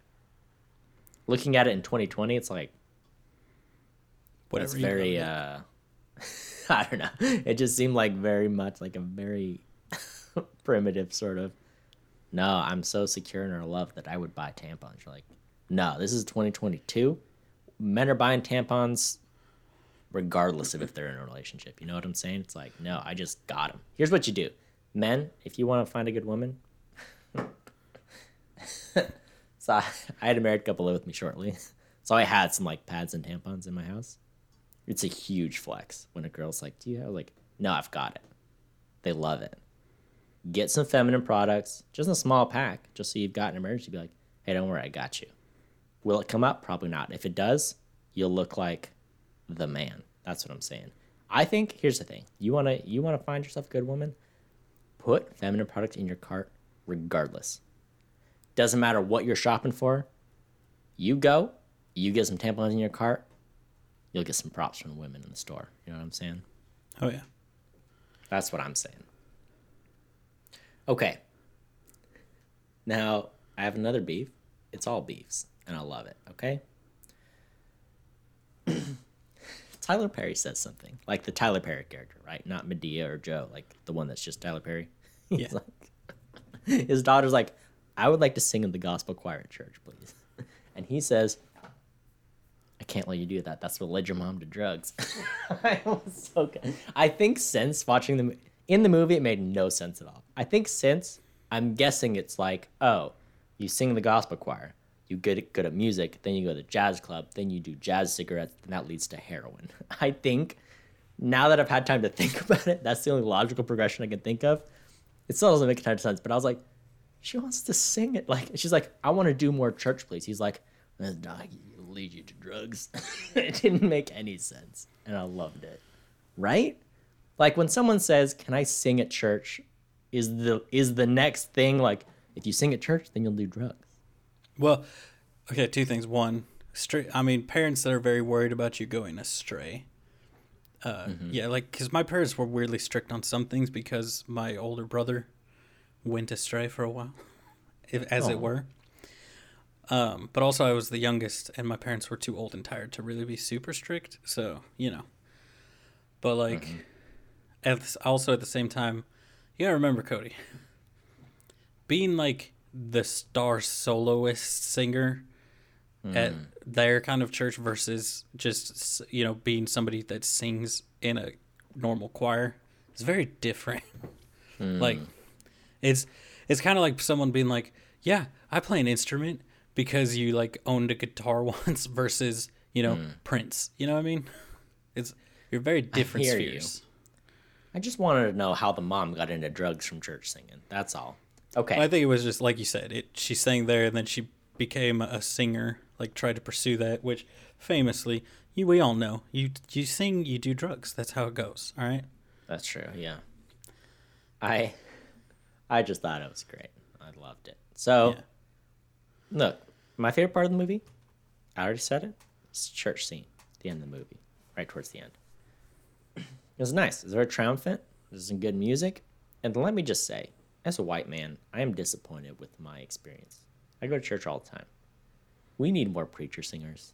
looking at it in 2020, it's like Whatever. it's very uh <laughs> <laughs> I don't know. It just seemed like very much like a very <laughs> primitive sort of no, I'm so secure in our love that I would buy tampons. You're like, no, this is 2022. Men are buying tampons regardless of if they're in a relationship. You know what I'm saying? It's like, no, I just got them. Here's what you do. Men, if you want to find a good woman, <laughs> so I, I had a married couple live with me shortly. So I had some like pads and tampons in my house. It's a huge flex when a girl's like, "Do you have like?" No, I've got it. They love it. get some feminine products, just a small pack, just so you've got an emergency. Be like, hey, don't worry, I got you. Will it come up? Probably not. If it does, you'll look like the man. That's what I'm saying. I think here's the thing. You wanna you wanna find yourself a good woman? Put feminine products in your cart regardless. Doesn't matter what you're shopping for. You go, you get some tampons in your cart, you'll get some props from the women in the store. You know what I'm saying? Oh yeah. That's what I'm saying. Okay. Now, I have another beef. It's all beefs, and I love it, okay? <clears throat> Tyler Perry says something, like the Tyler Perry character, right? Not Madea or Joe, like the one that's just Tyler Perry. <laughs> Yeah. like, <laughs> his daughter's like, I would like to sing in the gospel choir at church, please. <laughs> And he says, can't let you do that. That's what led your mom to drugs. <laughs> <laughs> I was so good. I think since watching the mo- in the movie, it made no sense at all. I think since I'm guessing it's like, oh, you sing in the gospel choir, you get good at music, then you go to the jazz club, then you do jazz cigarettes, and that leads to heroin. <laughs> I think now that I've had time to think about it, that's the only logical progression I can think of. It still doesn't make a ton of sense, but I was like, she wants to sing it. Like she's like, I want to do more church, please. He's like, will lead you to drugs. <laughs> it didn't make any sense, and I loved it. Right? Like when someone says, "Can I sing at church?" is the is the next thing like if you sing at church, then you'll do drugs. Well, okay, two things. One, straight. I mean, parents that are very worried about you going astray. Uh, Yeah, like because my parents were weirdly strict on some things because my older brother went astray for a while, if, as Oh. it were. Um, but also, I was the youngest, and my parents were too old and tired to really be super strict. So you know, but like, mm-hmm. at the, also at the same time, you gotta remember Cody being like the star soloist singer at mm. their kind of church versus just you know being somebody that sings in a normal choir is very different. Mm. Like it's it's kind of like someone being like, "Yeah, I play an instrument because you like owned a guitar <laughs> once," versus you know hmm. Prince. You know what I mean? <laughs> It's you're very different I hear you. spheres. I just wanted to know how the mom got into drugs from church singing. That's all. Okay. I think it was just like you said. It she sang there, and then she became a singer. Like tried to pursue that, which famously, you we all know. You you sing, you do drugs. That's how it goes. All right. That's true. Yeah. I I just thought it was great. I loved it. So, Yeah. look, my favorite part of the movie, I already said it. It's the church scene the end of the movie, right towards the end. It was nice. It was very triumphant. There's some good music. And let me just say, as a white man, I am disappointed with my experience. I go to church all the time. We need more preacher singers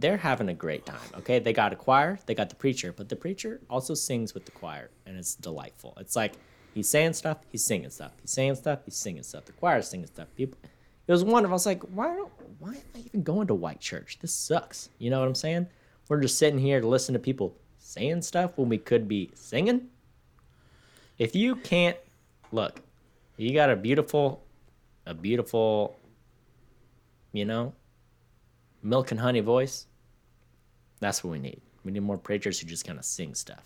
they're having a great time. Okay, they got a choir, they got the preacher, but the preacher also sings with the choir, and it's delightful. It's like he's saying stuff, he's singing stuff, he's saying stuff, he's singing stuff. The choir's singing stuff. People, it was wonderful. I was like, why don't, why am I even going to white church? This sucks. You know what I'm saying? We're just sitting here to listen to people saying stuff when we could be singing. If you can't look, you got a beautiful, a beautiful, you know, milk and honey voice. That's what we need. We need more preachers who just kind of sing stuff.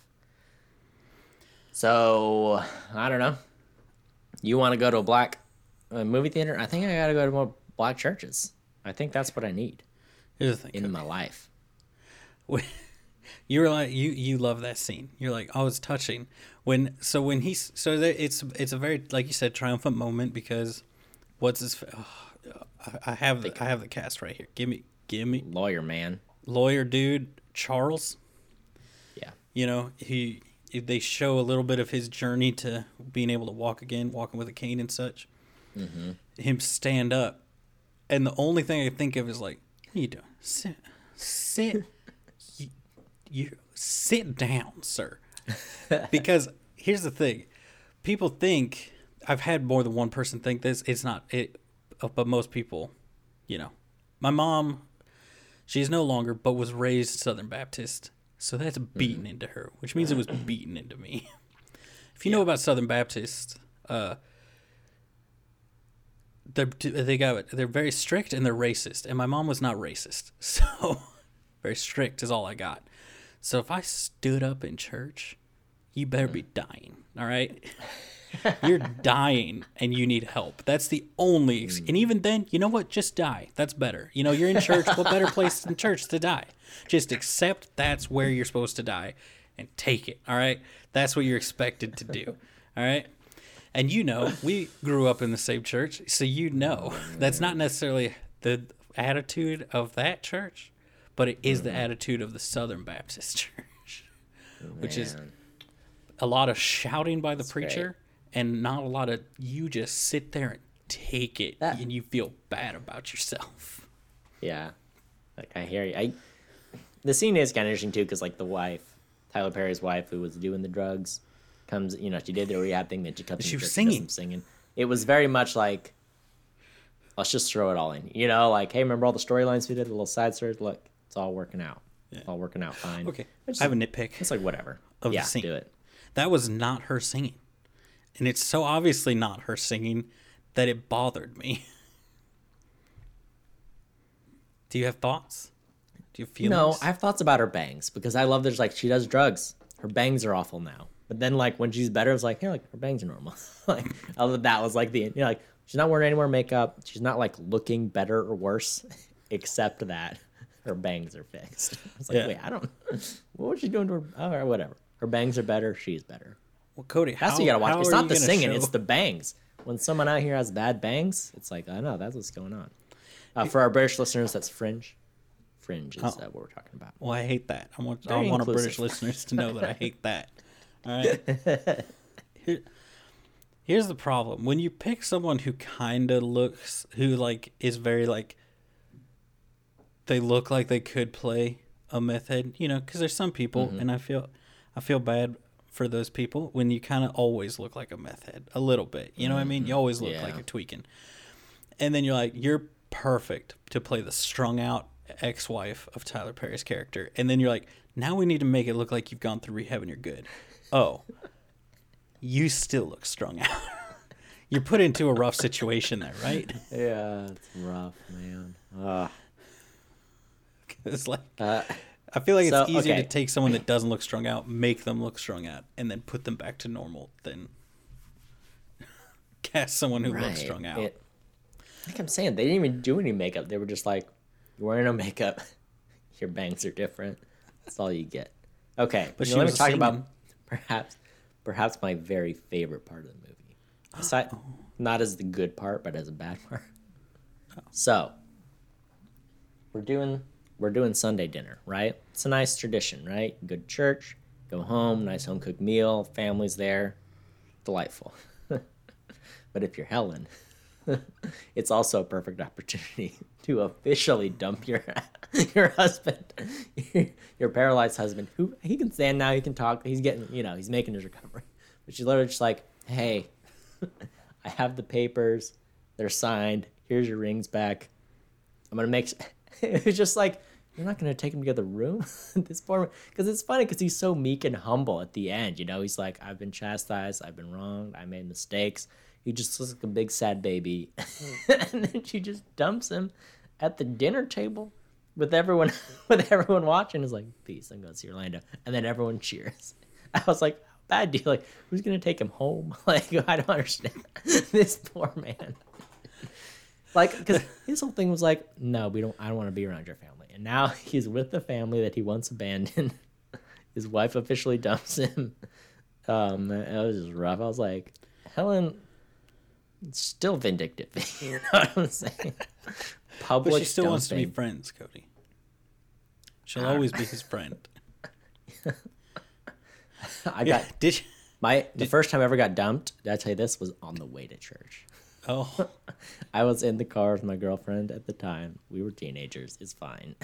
So I don't know. You want to go to a black uh, movie theater? I think I got to go to more black churches. I think that's what I need Here's the thing. in my life. <laughs> You were like you you love that scene. You're like, oh, it's touching. When so when he's so there, it's it's a very like you said triumphant moment because what's his oh, I, I have the I have the cast right here. Give me give me Lawyer man. lawyer dude Charles. Yeah. You know he they show a little bit of his journey to being able to walk again, walking with a cane and such. Him stand up, and the only thing I think of is like, "What are you doing? Sit, sit, <laughs> you, you sit down, sir." <laughs> because here's the thing, people think I've had more than one person think this. It's not it, uh, but most people, you know, my mom, she's no longer, but was raised Southern Baptist, so that's beaten into her, which means it was beaten into me. <laughs> If you know about Southern Baptist, uh, they're they got they're very strict and they're racist, and my mom was not racist, <laughs> so very strict is all I got. So if I stood up in church, you better be dying. All right. <laughs> You're dying and you need help. That's the only. Ex- and mm. even then, you know what? Just die. That's better. You know, you're in church. what better place than church to die? Just accept that's where you're supposed to die and take it. All right. That's what you're expected to do. All right. And you know, we grew up in the same church, so you know <laughs> that's not necessarily the attitude of that church, but it is the mm-hmm. attitude of the Southern Baptist <laughs> Church, which is a lot of shouting by the great. preacher and not a lot of you just sit there and take it That- and you feel bad about yourself. Yeah, like I hear you. I the scene is kind of interesting too, because like the wife, Tyler Perry's wife, who was doing the drugs, comes. You know, she did the rehab thing. Then she comes. She in was church singing. singing. It was very much like, let's just throw it all in. You know, like hey, remember all the storylines we did, the little side stories. Look, it's all working out. It's all working out fine. Okay, Which I have a nitpick. It's like whatever. Of the yeah, scene. do it. That was not her singing. And it's so obviously not her singing that it bothered me. <laughs> Do you have thoughts? Do you feel No, I have thoughts about her bangs because I love There's Like she does drugs. Her bangs are awful now. But then like when she's better, it's like, yeah, like her bangs are normal. <laughs> like that was like the you know like she's not wearing any more makeup. She's not like looking better or worse, <laughs> except that her bangs are fixed. <laughs> It's like Yeah. wait, I don't. What was she doing to her? All right, whatever. Her bangs are better. She's better. Well, Cody, That's how, what you gotta watch. It's not the singing. show- It's the bangs. When someone out here has bad bangs, it's like I know that's what's going on. Uh, for our British listeners, that's fringe. Fringe is Oh. uh, what we're talking about. Well, I hate that. I want I want our British listeners to know that I hate that. All right. <laughs> Here- here's the problem: when you pick someone who kind of looks, who like is very like, they look like they could play a meth head, you know, because there's some people, Mm-hmm. and I feel, I feel bad for those people when you kind of always look like a meth head, a little bit. You know what I mean? You always look like Mm-hmm. Yeah. you're tweaking, and then you're like, you're perfect to play the strung out ex-wife of Tyler Perry's character, and then you're like, now we need to make it look like you've gone through rehab and you're good. Oh, you still look strung out. <laughs> you're put into a rough situation there, right? Yeah, it's rough, man. Uh, It's like uh, I feel like it's easier okay. to take someone that doesn't look strung out, make them look strung out, and then put them back to normal than <laughs> cast someone who looks strung out. It, like I'm saying, they didn't even do any makeup. They were just like, you're wearing no makeup. <laughs> Your bangs are different. That's all you get. Okay, But now she let me was talk about. Perhaps, perhaps my very favorite part of the movie. Aside, Oh. not as the good part, but as a bad part. Oh. So, we're doing we're doing Sunday dinner, right? It's a nice tradition, right? Good church, go home, nice home cooked meal, family's there, delightful. <laughs> but if you're Helen, <laughs> it's also a perfect opportunity <laughs> to officially dump your <laughs> your husband, your paralyzed husband, who he can stand now, he can talk, he's getting, you know, he's making his recovery. But she's literally just like, hey, I have the papers, they're signed. Here's your rings back. I'm gonna make. it was just like you're not gonna take him to the room at this point because it's funny because he's so meek and humble at the end. You know, he's like, I've been chastised, I've been wronged, I made mistakes. He just looks like a big sad baby, <laughs> and then she just dumps him at the dinner table with everyone <laughs> with everyone watching. Is like, peace, I'm going to see Orlando, and then everyone cheers. <laughs> I was like, bad deal. like? Who's gonna take him home? Like, I don't understand this poor man like because his whole thing was like no we don't i don't want to be around your family and now he's with the family that he once abandoned his wife officially dumps him um it was just rough i was like helen still vindictive <laughs> you know what i'm saying <laughs> public but she still wants to be friends, Cody. She'll Ah. always be his <laughs> friend. i got Did you? my the first time i ever got dumped did i tell you this was on the way to church Oh, I was in the car with my girlfriend at the time. We were teenagers. It's fine.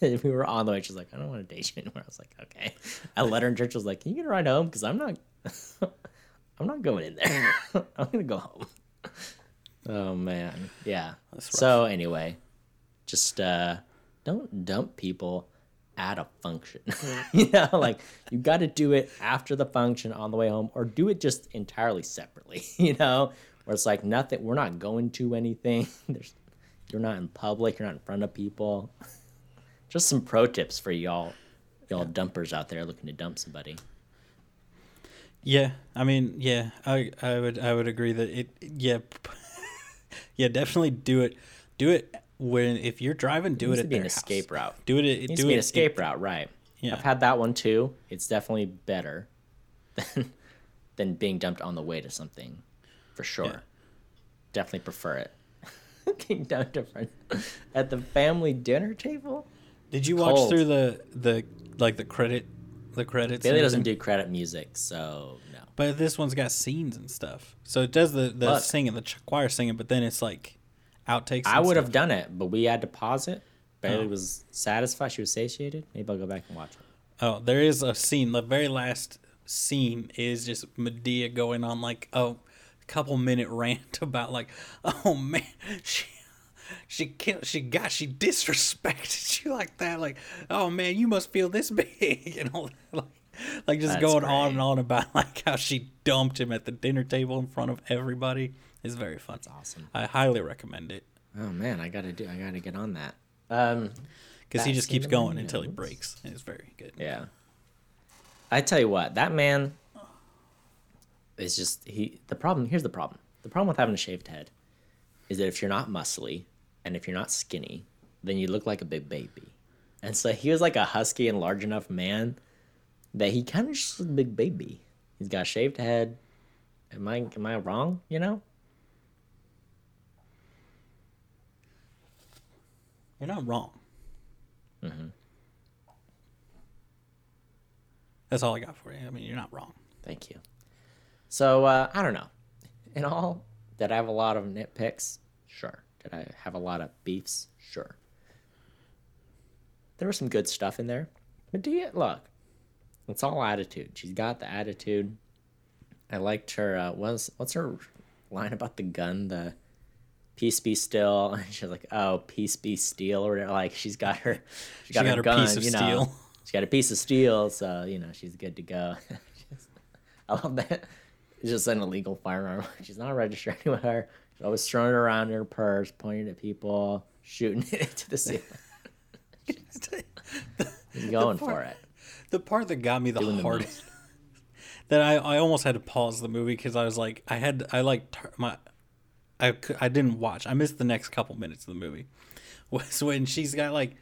we were on the way. She's like, I don't want to date you anymore. I was like, okay. I let her in church. I was like, can you get a ride home? Because I'm not, I'm not going in there. I'm gonna go home. Oh man, yeah. So anyway, just uh, don't dump people at a function. <laughs> you know, like you got to do it after the function on the way home, or do it just entirely separately. <laughs> You know, where it's like nothing. We're not going to anything. <laughs> There's, you're not in public. You're not in front of people. Just some pro tips for y'all, y'all dumpers out there looking to dump somebody. Yeah, I mean, yeah, I I would I would agree that it yeah <laughs> yeah definitely do it do it when if you're driving do It it, at be an house. escape route. Do it. It it needs do to be it an escape route, right? Yeah. I've had that one too. It's definitely better <laughs> than than being dumped on the way to something, for sure. Yeah. Definitely prefer it. <laughs> Getting dumped at the family dinner table. Did you watch Cold. through the the like the credit the credits? Bailey doesn't do credit music, so. But this one's got scenes and stuff, so it does the the Look. singing, the ch- choir singing, but then it's like outtakes. I would have done it, but we had to pause it. Bailey Oh. was satisfied. She was satiated. Maybe I'll go back and watch it. Oh, there is a scene. The very last scene is just Madea going on like a couple minute <laughs> rant about like, oh man, <laughs> she she killed, she got, she disrespected <laughs> you like that. Like, oh man, you must feel this big, and all that. Like, <laughs> like just That's going on and on about <laughs> like how she dumped him at the dinner table in front of everybody. It's very fun. That's Awesome. I highly recommend it Oh man, I gotta do. I gotta get on that. Um, because he just keeps going in until he breaks. It's very good. Yeah. I tell you what, that man is just he the problem here's the problem. The problem with having a shaved head is that if you're not muscly and if you're not skinny, then you look like a big baby. And so he was like a husky and large enough man that he kind of just a big baby. He's got a shaved head. Am I am I wrong, you know? You're not wrong. Mm-hmm. That's all I got for you. I mean, you're not wrong. Thank you. So uh, I don't know. In all, did I have a lot of nitpicks? Sure. Did I have a lot of beefs? Sure. There was some good stuff in there. Madea, look, it's all attitude. She's got the attitude. I liked her. Uh, what's what's her line about the gun? The peace be still. <laughs> And she's like, oh, peace be steel, or like she's got her. She got, She her, got her gun. piece of you know. steel. She got a piece of steel, so you know she's good to go. <laughs> I love that. It's just an illegal firearm. <laughs> She's not registered anywhere. She's always throwing it around in her purse, pointing at people, shooting it into the ceiling. He's going for it. The part that got me the Doing the hardest <laughs> that I, I almost had to pause the movie because I was like I had I like my I, I didn't watch. I missed the next couple minutes of the movie. <laughs> Was when she's got like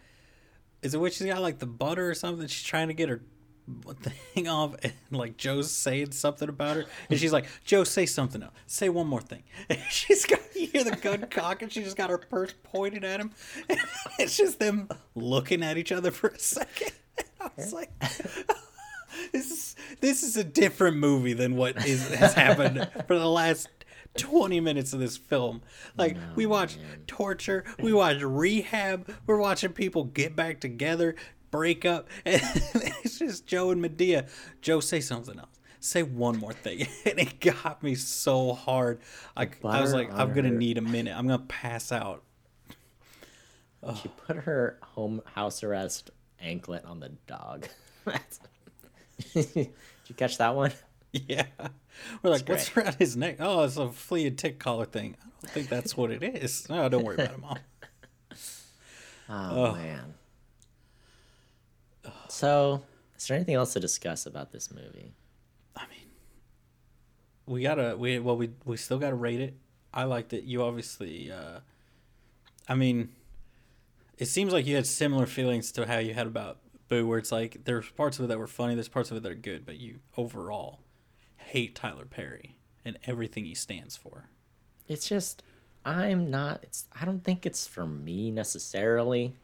is it when she's got like the butter or something she's trying to get her <laughs> thing off and like Joe's saying something about her? And she's like Joe say something else. Say one more thing. And she's got you hear the gun cock and she just got her purse pointed at him. And it's just them looking at each other for a second <laughs> I was like <laughs> this is this is a different movie than what is has happened <laughs> for the last 20 minutes of this film. Like we watch torture, we watch rehab, we're watching people get back together, break up, and it's just Joe and Madea. Joe say something else. Say one more thing. And it got me so hard. I, I was like, I'm gonna her- need a minute. I'm gonna pass out. She put her home house arrest anklet on the dog. <laughs> Did you catch that one? Yeah. We're like, great. what's around his neck? Oh, it's a flea and tick collar thing. I don't think that's what it is. No, don't worry about it, Mom. <laughs> Oh, man. So, is there anything else to discuss about this movie? I mean, we gotta we well we we still gotta rate it. I liked it. You obviously, uh, I mean, it seems like you had similar feelings to how you had about Boo, where it's like there's parts of it that were funny, there's parts of it that are good, but you overall hate Tyler Perry and everything he stands for. It's just I'm not it's I don't think it's for me necessarily.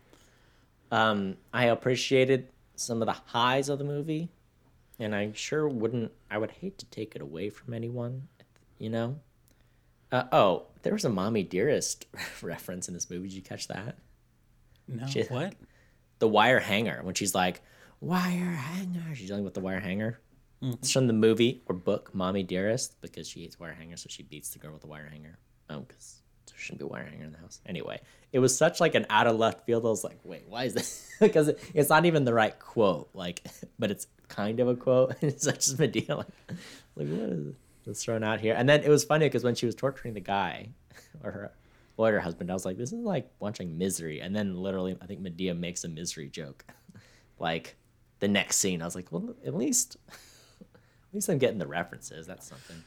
Um I appreciated some of the highs of the movie and I sure wouldn't I would hate to take it away from anyone, you know? Uh, oh, there was a Mommy Dearest <laughs> reference in this movie. Did you catch that? No, Shit. what? The wire hanger when she's like, "Wire hanger." She's dealing with the wire hanger. Mm-hmm. It's from the movie or book Mommy Dearest because she hates wire hangers, so she beats the girl with the wire hanger. Oh, because there shouldn't be a wire hanger in the house. Anyway, it was such like an out of left field. I was like, wait, why is this? <laughs> because it, it's not even the right quote. Like, <laughs> but it's kind of a quote. <laughs> it's such just Madea like, like what is this thrown out here? And then it was funny because when she was torturing the guy or her lawyer husband, I was like, this is like watching Misery. And then literally, I think Madea makes a Misery joke. <laughs> like the next scene, I was like, well, at least <laughs> At least I'm getting the references. That's something.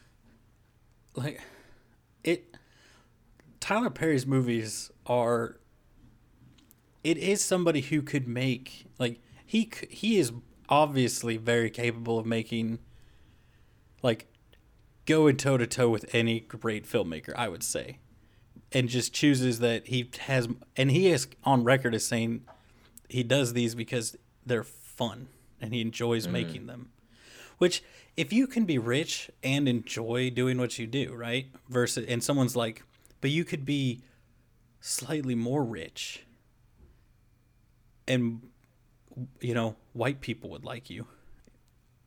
like it Tyler Perry's movies are it is somebody who could make like he he is obviously very capable of making like going toe to toe with any great filmmaker, I would say. And just chooses that he has and he is on record as saying he does these because they're fun and he enjoys mm-hmm. making them. Which, if you can be rich and enjoy doing what you do, right? Versus, and someone's like, but you could be slightly more rich, and you know, white people would like you.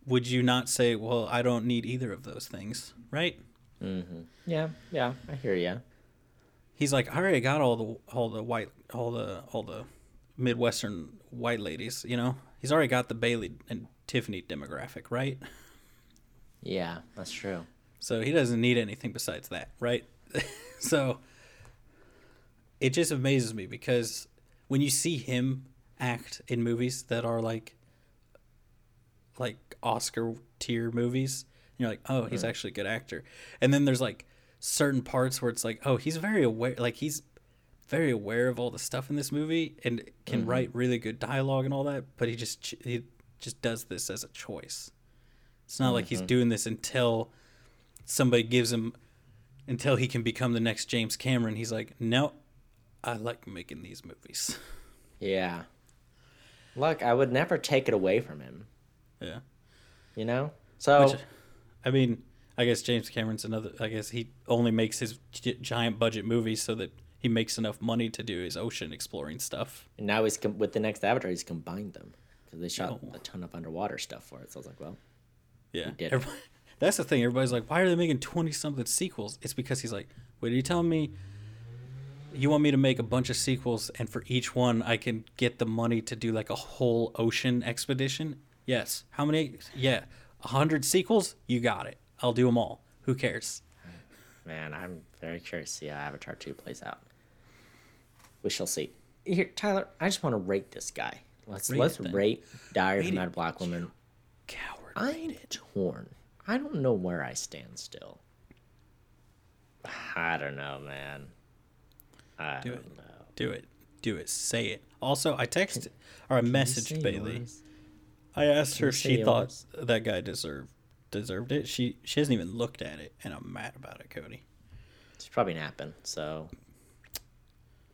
Would you not say, well, I don't need either of those things, right? Mm-hmm. Yeah, yeah, I hear you. He's like, I already got all the all the white all the all the midwestern white ladies, you know. He's already got the Bailey and Tiffany demographic, right? Yeah, that's true. So he doesn't need anything besides that, right? <laughs> so it just amazes me because when you see him act in movies that are like like Oscar tier movies, you're like, "Oh, he's mm-hmm. actually a good actor." And then there's like certain parts where it's like, "Oh, he's very aware like he's very aware of all the stuff in this movie and can mm-hmm. write really good dialogue and all that, but he just ch- he just does this as a choice. It's not like he's mm-hmm. doing this until somebody gives him until he can become the next James Cameron. He's like, no, I like making these movies. Yeah. Look, I would never take it away from him. Yeah. You know. So Which, I mean, I guess James Cameron's another. I guess he only makes his gi- giant budget movies so that he makes enough money to do his ocean exploring stuff. and now he's com- with the next Avatar. He's combined them because they shot Oh. a ton of underwater stuff for it. So I was like, well, Yeah. <laughs> that's the thing. Everybody's like, why are they making 20 something sequels? It's because he's like, wait, are you telling me you want me to make a bunch of sequels and for each one I can get the money to do like a whole ocean expedition? Yes. How many? Yeah. A hundred sequels? You got it. I'll do them all. Who cares? man, I'm very curious to see how Avatar two plays out. We shall see. Here, Tyler, I just want to rate this guy. Let's Rate let's it rate Diary Rate from it. Mad Black Woman. Coward. I'm torn. I don't know where I stand still. I don't know, man. I Do don't it. know. Do it. Do it. Say it. Also, I texted or I messaged Bailey. yours? I asked her if she thought that guy deserved deserved it. She she hasn't even looked at it, and I'm mad about it, Cody. It's probably napping, so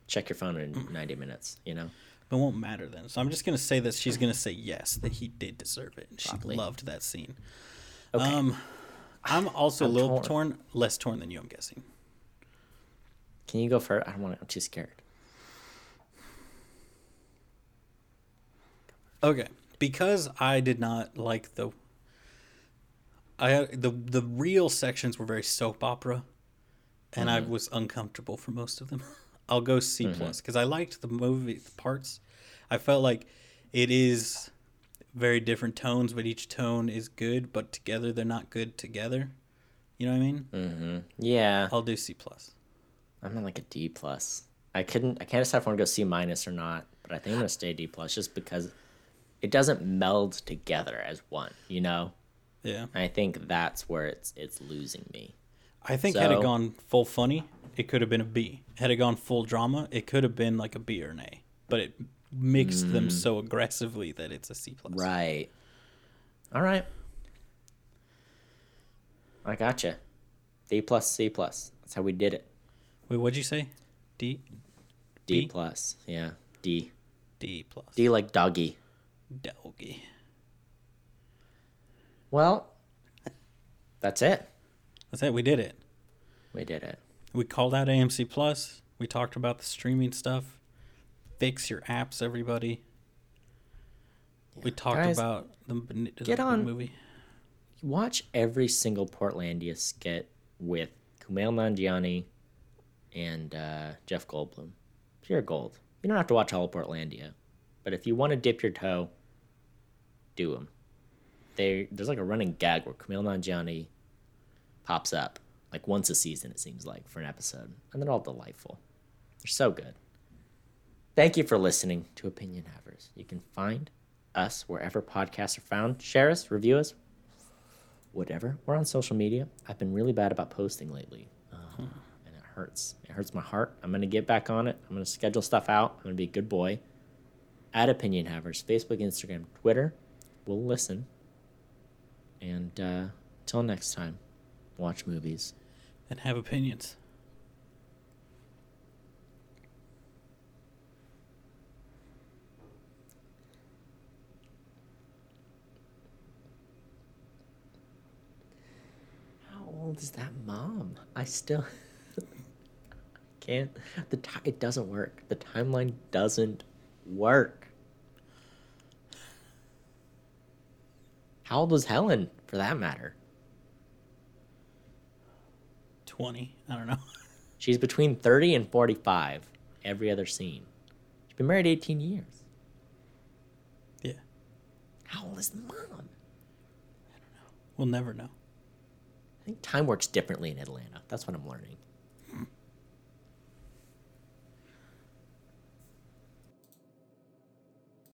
check your phone in Mm. 90 minutes, you know? But it won't matter then. So I'm just gonna say that she's gonna say yes, that he did deserve it. She Probably. loved that scene. Okay. Um, I'm also <sighs> I'm a little torn. torn. less torn than you, I'm guessing. Can you go first? I don't want to. I'm too scared. Okay, because I did not like the. I the the real sections were very soap opera, and I was uncomfortable for most of them. <laughs> I'll go C plus because I liked the movie the parts. I felt like it is very different tones, but each tone is good, but together they're not good together. You know what I mean? Mm-hmm. Yeah. I'll do C plus. I'm at like a D plus. I couldn't. I can't decide if I want to go C minus or not, but I think I'm gonna stay D plus just because it doesn't meld together as one. You know, Yeah, I think that's where it's it's losing me. I think had it gone full funny, it could have been a B. Had it gone full drama, it could have been like a B or an A. But it mixed them mm. so aggressively that it's a C plus. Right. All right. I gotcha. D plus, C plus. That's how we did it. Wait, what'd you say? D, D D? plus. Yeah. D. D plus. D like doggy. Doggy. Well, that's it. That's it. We did it. We did it. We called out AMC Plus. We talked about the streaming stuff. Fix your apps, everybody. We talked Guys, about the, the get on- movie. Watch every single Portlandia skit with Kumail Nanjiani and uh, Jeff Goldblum. Pure gold. You don't have to watch all of Portlandia, but if you want to dip your toe, do them. They there's like a running gag where Kumail Nanjiani pops up like once a season. It seems like for an episode, and they're all delightful. They're so good. Thank you for listening to Opinion Havers. You can find us wherever podcasts are found. Share us, review us, whatever. We're on social media. I've been really bad about posting lately, uh, and it hurts. It hurts my heart. I'm gonna get back on it. I'm gonna schedule stuff out. I'm gonna be a good boy. At Opinion Havers, Facebook, Instagram, Twitter. We'll listen. And uh, till next time, watch movies. And have opinions. How old is that mom? I still <laughs> can't. The ti it doesn't work. The timeline doesn't work. How old was Helen, for that matter? 20. I don't know. <laughs> She's between 30 and 45 every other scene. She's been married 18 years. Yeah. How old is the mom? I don't know. We'll never know. I think time works differently in Atlanta. That's what I'm learning.